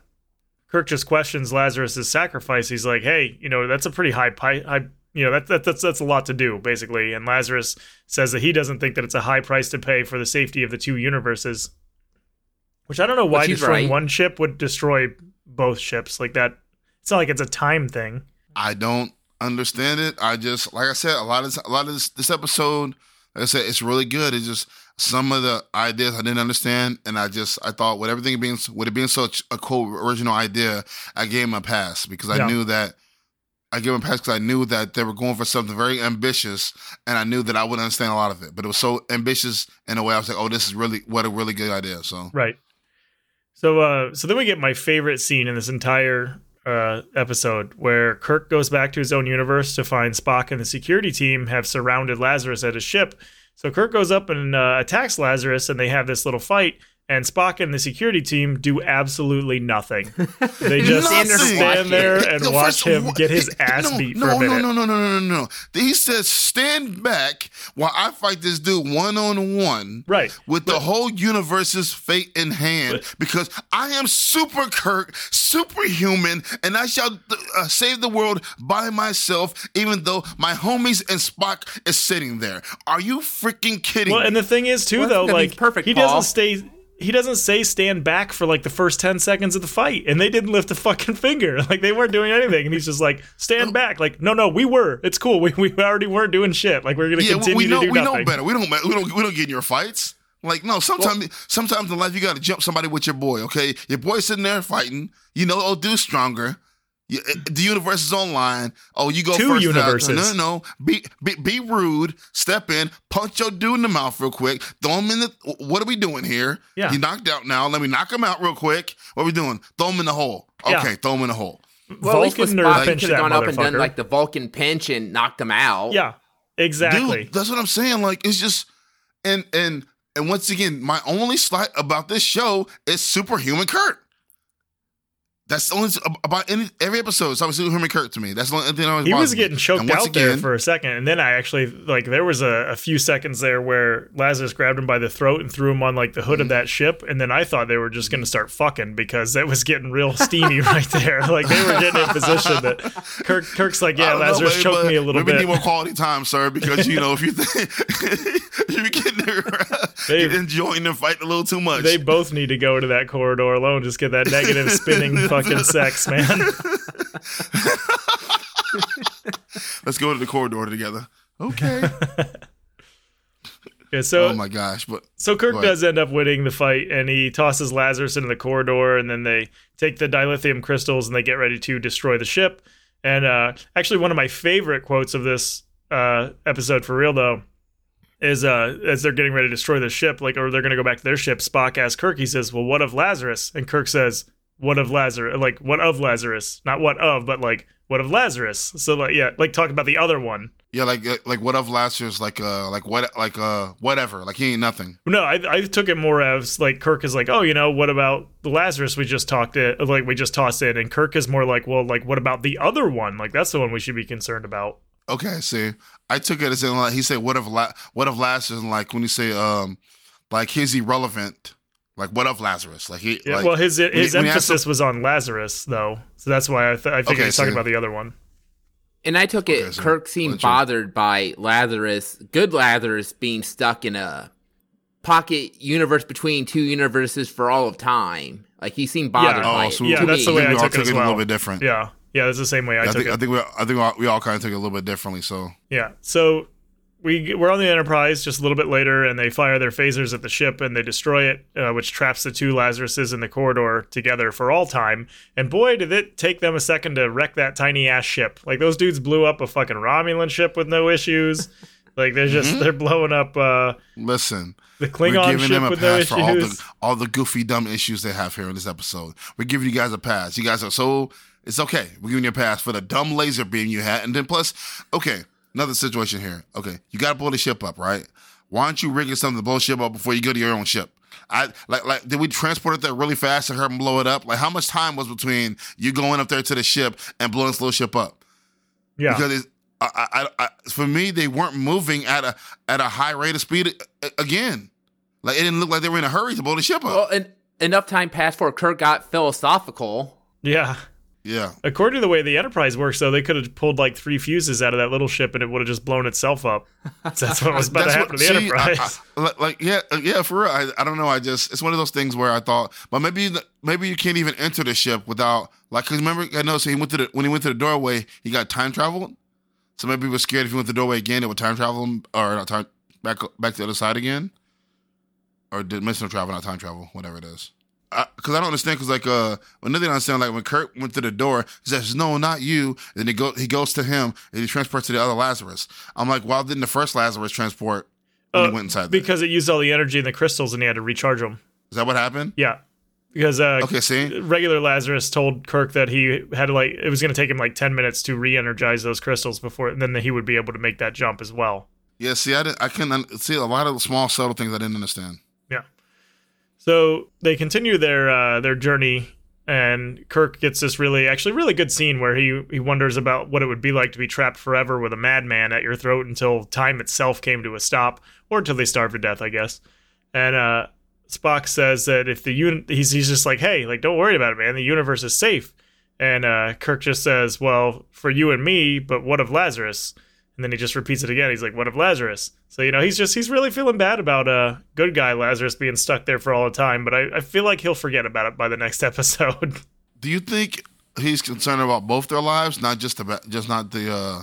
Kirk just questions Lazarus's sacrifice. He's like, "Hey, you know that's a pretty high, pi- high you know that, that that's that's a lot to do, basically." And Lazarus says that he doesn't think that it's a high price to pay for the safety of the two universes. Which I don't know why destroying right. one ship would destroy both ships like that. It's not like it's a time thing. I don't understand it. I just like I said, a lot of this, a lot of this, this episode, like I said, it's really good. It's just some of the ideas I didn't understand, and I just I thought with everything being with it being such a cool original idea, I gave him a pass because I Yeah. knew that. I gave him a pass because I knew that they were going for something very ambitious, and I knew that I wouldn't understand a lot of it. But it was so ambitious in a way. I was like, "Oh, this is really what a really good idea." So Right. So uh so then we get my favorite scene in this entire uh episode where Kirk goes back to his own universe to find Spock and the security team have surrounded Lazarus at his ship. So Kirk goes up and uh, attacks Lazarus and they have this little fight and Spock and the security team do absolutely nothing. They just Nothing. stand there and No, watch him what- get his ass no, beat no, for a minute. No, no, no, no, no, no, no. He says, "Stand back while I fight this dude one on one." Right. With the whole universe's fate in hand, because I am Super Kirk, superhuman, and I shall uh, save the world by myself, even though my homies and Spock is sitting there. Are you freaking kidding Well, me? and the thing is too, Well, though, like perfect, he Paul. doesn't stay. He doesn't say stand back for like the first ten seconds of the fight, and they didn't lift a fucking finger. Like they weren't doing anything, and he's just like stand back. Like no, no, we were. It's cool. We, we already weren't doing shit. Like we're gonna yeah, continue we know to do we nothing. know better. We don't we don't we don't get in your fights. Like no, sometimes sometimes in life you got to jump somebody with your boy. Okay, your boy's sitting there fighting. You know, oh, dude's stronger. You, uh, the universe is online. Oh, you go Two first. now. universes. No, no, no. Be, be be rude. Step in. Punch your dude in the mouth real quick. Throw him in the. What are we doing here? Yeah. He knocked out now. Let me knock him out real quick. What are we doing? Throw him in the hole. Yeah. Okay, throw him in the hole. Well, at Vulcan nerve Spock, pinch could have gone up and done like the Vulcan pinch and knocked him out. yeah, exactly. Dude, that's what I'm saying. Like it's just and and and once again, my only slight about this show is superhuman Kirk. That's the only about any every episode. So superhuman Kirk to me. That's the only thing I was. he was getting choked out there for a second, and then I actually like there was a, a few seconds there where Lazarus grabbed him by the throat and threw him on like the hood of Mm-hmm. that ship, and then I thought they were just going to start fucking because it was getting real steamy right there. Like they were getting in position that Kirk Kirk's like, yeah, know, Lazarus babe, choked me a little maybe bit. need more quality time, sir, because you know if you think if you're getting They- you're enjoying the fight a little too much. They both need to go to that corridor alone. Just get that negative spinning fucking sex, man. Let's go to the corridor together. Okay. Yeah, so oh my gosh, but So Kirk does end up winning the fight, and he tosses Lazarus into the corridor, and then they take the dilithium crystals and they get ready to destroy the ship. And uh, actually, one of my favorite quotes of this uh, episode, for real though, is uh as they're getting ready to destroy the ship, like or they're gonna go back to their ship, Spock asks Kirk, he says, Well, what of Lazarus? And Kirk says, What of Lazarus? Like, what of Lazarus? Not what of, but like, what of Lazarus? So like yeah, like talk about the other one. Yeah, like uh, like what of Lazarus? like uh like what like uh whatever like he ain't nothing. No, I, I took it more as like Kirk is like, oh, you know, what about the Lazarus we just talked it like we just tossed in, and Kirk is more like, well, like what about the other one? Like that's the one we should be concerned about. Okay, see, I took it as in like he said what of la- what of Lazarus and like when you say um like he's irrelevant like what of Lazarus like he Yeah, like, well, his when he- his when he asked emphasis was on Lazarus though, so that's why I, th- I think Okay, he's talking about the other one. And I took it Okay, so Kirk seemed what's bothered by Lazarus, good Lazarus, being stuck in a pocket universe between two universes for all of time. Like he seemed bothered Yeah. by Oh, it. so Yeah, that's me. the way I we took it as a little bit different. Yeah, yeah, that's the same way I, think it. I think we I think we all, we all kind of took it a little bit differently. So Yeah. So we we're on the Enterprise just a little bit later, and they fire their phasers at the ship and they destroy it, uh, which traps the two Lazaruses in the corridor together for all time. And boy, did it take them a second to wreck that tiny ass ship. Like those dudes blew up a fucking Romulan ship with no issues. Like they're just they're blowing up uh, listen, the Mm-hmm. we're Klingon giving ship them a with no for all the all the goofy dumb issues they have here in this episode. We're giving you guys a pass. You guys are so it's okay. We're giving you a pass for the dumb laser beam you had, and then plus, okay, another situation here. Okay, you got to blow the ship up, right? Why aren't you rigging something to blow the ship up before you go to your own ship? I like like did we transport it there really fast and have them blow it up? Like how much time was between you going up there to the ship and blowing this little ship up? yeah. because it's, I, I, I, for me, they weren't moving at a at a high rate of speed a- a- again. Like it didn't look like they were in a hurry to blow the ship up. Well, en- enough time passed before Kirk got philosophical. yeah. Yeah, According to the way the Enterprise works, though, they could have pulled like three fuses out of that little ship, and it would have just blown itself up. That's what was about to happen what- to the see, Enterprise. I- I- like- like yeah, uh, yeah, for real. I, I don't know. I just it's one of those things where I thought, but maybe maybe you can't even enter the ship without like. Cause remember, I know. So he went to the when he went to the doorway, he got time traveled. So maybe he was scared if he went to the doorway again, it would time travel him or not time back back to the other side again, or dimensional travel, not time travel, whatever it is. Because I, don't understand. Because like uh, when they don't understand, like when Kirk went to the door, he says, "No, not you." And then he go he goes to him and he transports to the other Lazarus. I'm like, why didn't the first Lazarus transport when Uh, he went inside? there? because it used all the energy in the crystals, and he had to recharge them. Is that what happened? Yeah, because uh, Okay, see, regular Lazarus told Kirk that he had to like it was going to take him like ten minutes to re-energize those crystals before, and then he would be able to make that jump as well. yeah, see, I didn't, I couldn't see a lot of small subtle things I didn't understand. So they continue their uh, their journey, and Kirk gets this really, actually, really good scene where he he wonders about what it would be like to be trapped forever with a madman at your throat until time itself came to a stop, or until they starve to death, I guess. And uh, Spock says that if the un- he's he's just like, hey, like don't worry about it, man. The universe is safe. And uh, Kirk just says, well, for you and me, but what of Lazarus? And then he just repeats it again. He's like, "What of Lazarus?" So you know, he's just he's really feeling bad about uh good guy Lazarus being stuck there for all the time. But I, I feel like he'll forget about it by the next episode. Do you think he's concerned about both their lives, not just the ba- just not the uh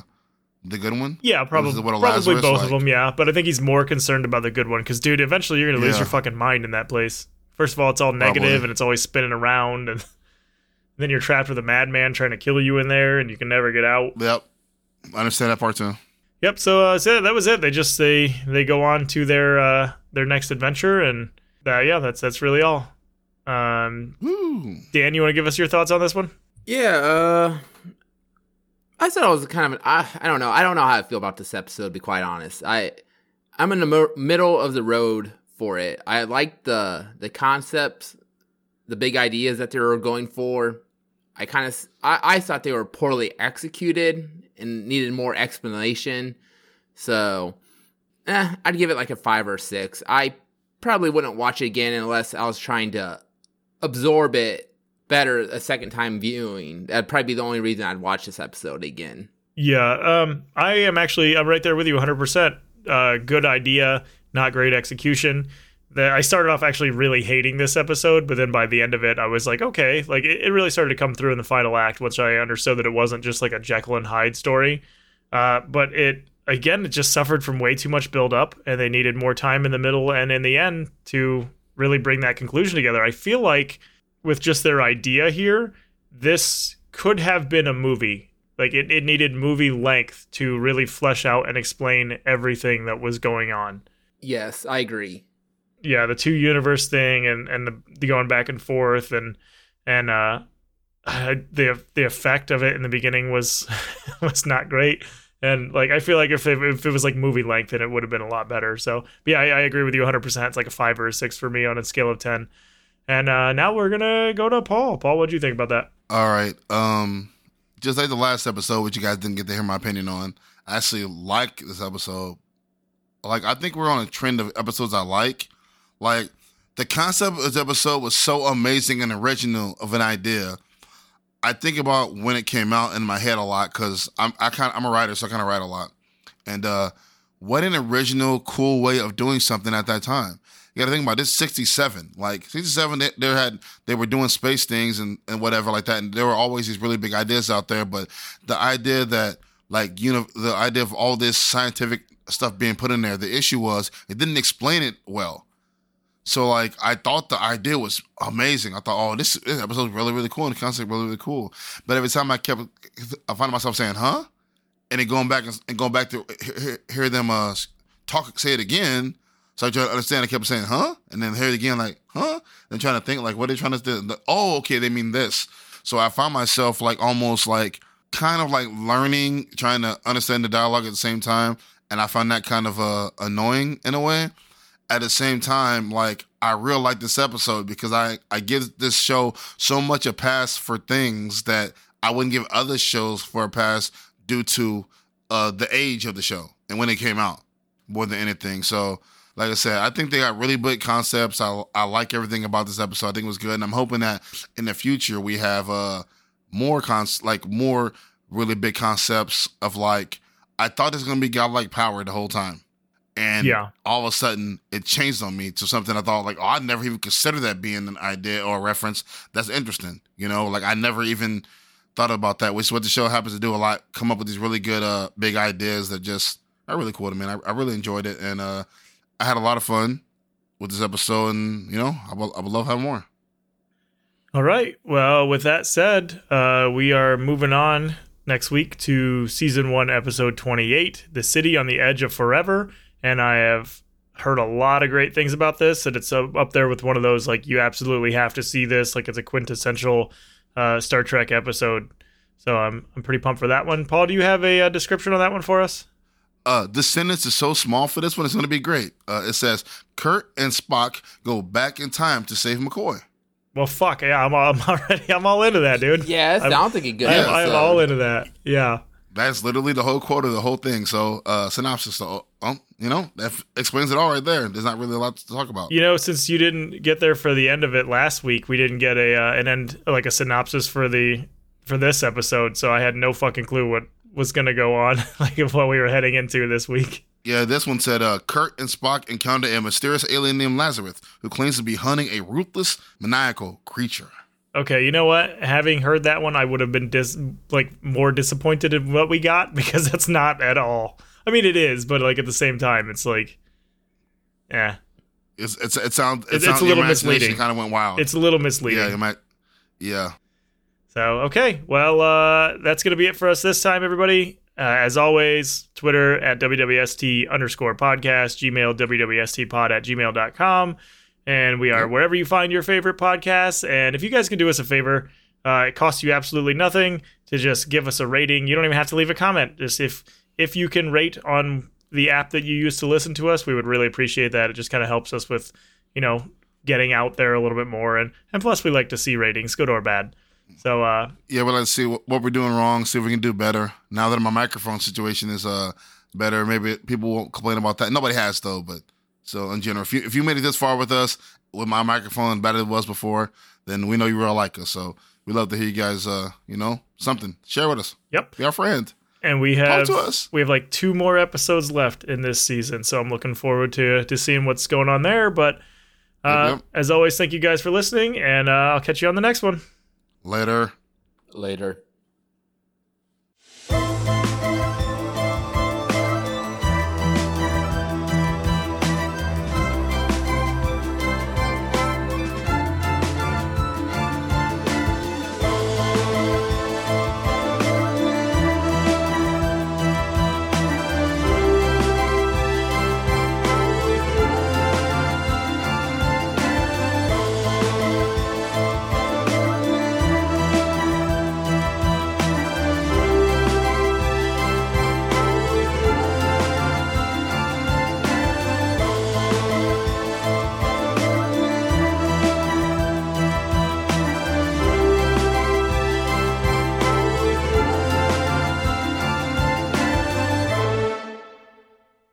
the good one? yeah, probably probably Lazarus, both of them. Yeah, but I think he's more concerned about the good one because, dude, eventually you're gonna lose Yeah. your fucking mind in that place. First of all, it's all negative Probably. and it's always spinning around, and then you're trapped with a madman trying to kill you in there, and you can never get out. Yep, I understand that part too. Yep. So, uh, so that was it. They just they they go on to their uh, their next adventure, and uh, yeah, that's that's really all. Um, Woo. Dan, you want to give us your thoughts on this one? Yeah, uh I thought it was kind of an I, I don't know. I don't know how I feel about this episode to be quite honest. I I'm in the mo- middle of the road for it. I like the the concepts, the big ideas that they were going for. I kind of I, I thought they were poorly executed and needed more explanation. So, eh, I'd give it like a 5 or 6. I probably wouldn't watch it again unless I was trying to absorb it better a second time viewing. That'd probably be the only reason I'd watch this episode again. Yeah. Um, I am actually I'm right there with you 100. percent Uh, good idea, not great execution. The, I started off actually really hating this episode, but then by the end of it, I was like, okay, like it, it really started to come through in the final act, once I understood that it wasn't just like a Jekyll and Hyde story. Uh, but it again, it just suffered from way too much build up, and they needed more time in the middle and in the end to really bring that conclusion together. I feel like with just their idea here, this could have been a movie Like it, it needed movie length to really flesh out and explain everything that was going on. Yes, I agree. Yeah, the two universe thing and and the, the going back and forth and and uh the the effect of it in the beginning was was not great. And like I feel like if it, if it was like movie length, then it would have been a lot better. So yeah, I, I agree with you 100. percent It's like a five or a six for me on a scale of ten. And uh, now we're gonna go to Paul. Paul, what do you think about that? All right. Um, just like the last episode, which you guys didn't get to hear my opinion on, I actually like this episode. Like, I think we're on a trend of episodes I like. Like, the concept of this episode was so amazing and original of an idea. I think about when it came out in my head a lot because I'm I kind I'm a writer, so I kind of write a lot. And uh, what an original, cool way of doing something at that time. You got to think about this. Sixty-seven, like sixty-seven, they, they had they were doing space things and and whatever like that, and there were always these really big ideas out there. But the idea that like you know the idea of all this scientific stuff being put in there, the issue was it didn't explain it well. So like I thought the idea was amazing. I thought, oh, this, this episode is really really cool and the concept really really cool. But every time I kept, I find myself saying, huh, and then going back and, and going back to hear, hear them uh talk say it again. So I try to understand. I kept saying, huh? And then hear it again, like, huh? And trying to think, like, what are they trying to do? Oh, okay, they mean this. So I found myself, like, almost like, kind of like learning, trying to understand the dialogue at the same time. And I found that kind of uh, annoying in a way. At the same time, like, I real like this episode because I, I give this show so much a pass for things that I wouldn't give other shows for a pass due to uh, the age of the show and when it came out more than anything. So, like I said, I think they got really big concepts. I I like everything about this episode. I think it was good, and I'm hoping that in the future we have uh more cons like more really big concepts of like I thought it's gonna be godlike power the whole time, and Yeah. all of a sudden it changed on me to something I thought like oh I'd never even considered that being an idea or a reference. That's interesting, you know. Like I never even thought about that, which is what the show happens to do a lot. Come up with these really good uh big ideas that just are really cool to me. I, I really enjoyed it, and uh I had a lot of fun with this episode, and you know, I would, I would love having more. All right. Well, with that said, uh, we are moving on next week to season one, episode 28, The City on the Edge of Forever. And I have heard a lot of great things about this, and it's up up there with one of those, like, you absolutely have to see this. Like, it's a quintessential uh, Star Trek episode. So I'm, I'm pretty pumped for that one. Paul, do you have a, uh description on that one for us? Uh, this sentence is so small for this one; it's going to be great. Uh, it says Kirk and Spock go back in time to save McCoy. Well, fuck. Yeah, I'm, I'm already, I'm all into that, dude. Yeah, it I'm- sounds like a good I'm, episode. I'm all into that. Yeah. That's literally the whole quote of the whole thing. So, uh, synopsis. So, um, you know, that f- explains it all right there. There's not really a lot to talk about. You know, since you didn't get there for the end of it last week, we didn't get a uh, an end like a synopsis for the for this episode, so I had no fucking clue what was gonna go on, like what we were heading into this week. Yeah, this one said uh, Kirk and Spock encounter a mysterious alien named Lazarus who claims to be hunting a ruthless, maniacal creature. Okay, you know what? Having heard that one, I would have been dis- like more disappointed in what we got because that's not at all. I mean, it is, but like at the same time, it's like, yeah, It's, it's it sounds it It's- sounds it's a little misleading. Kind of went wild. it's a little misleading. yeah, you might, yeah. So, okay. Well, uh, that's going to be it for us this time, everybody. Uh, as always, Twitter at WWST underscore podcast, Gmail, WWSTpod at gmail.com. And we are wherever you find your favorite podcasts. And if you guys can do us a favor, uh, it costs you absolutely nothing to just give us a rating. You don't even have to leave a comment. Just if if you can rate on the app that you use to listen to us, we would really appreciate that. It just kind of helps us with, you know, getting out there a little bit more. And and plus, we like to see ratings, good or bad. So, uh, Yeah, but let's see what, what we're doing wrong. See if we can do better. Now that my microphone situation is uh better, maybe people won't complain about that. Nobody has though, but so in general, if you if you made it this far with us with my microphone better than it was before, then we know you real like us. So we love to hear you guys. Uh, you know, something share with us. yep. Be our friend. and we have to us. we have like two more episodes left in this season so i'm looking forward to to seeing what's going on there but uh, Yep, yep. as always thank you guys for listening and uh, i'll catch you on the next one Later. Later.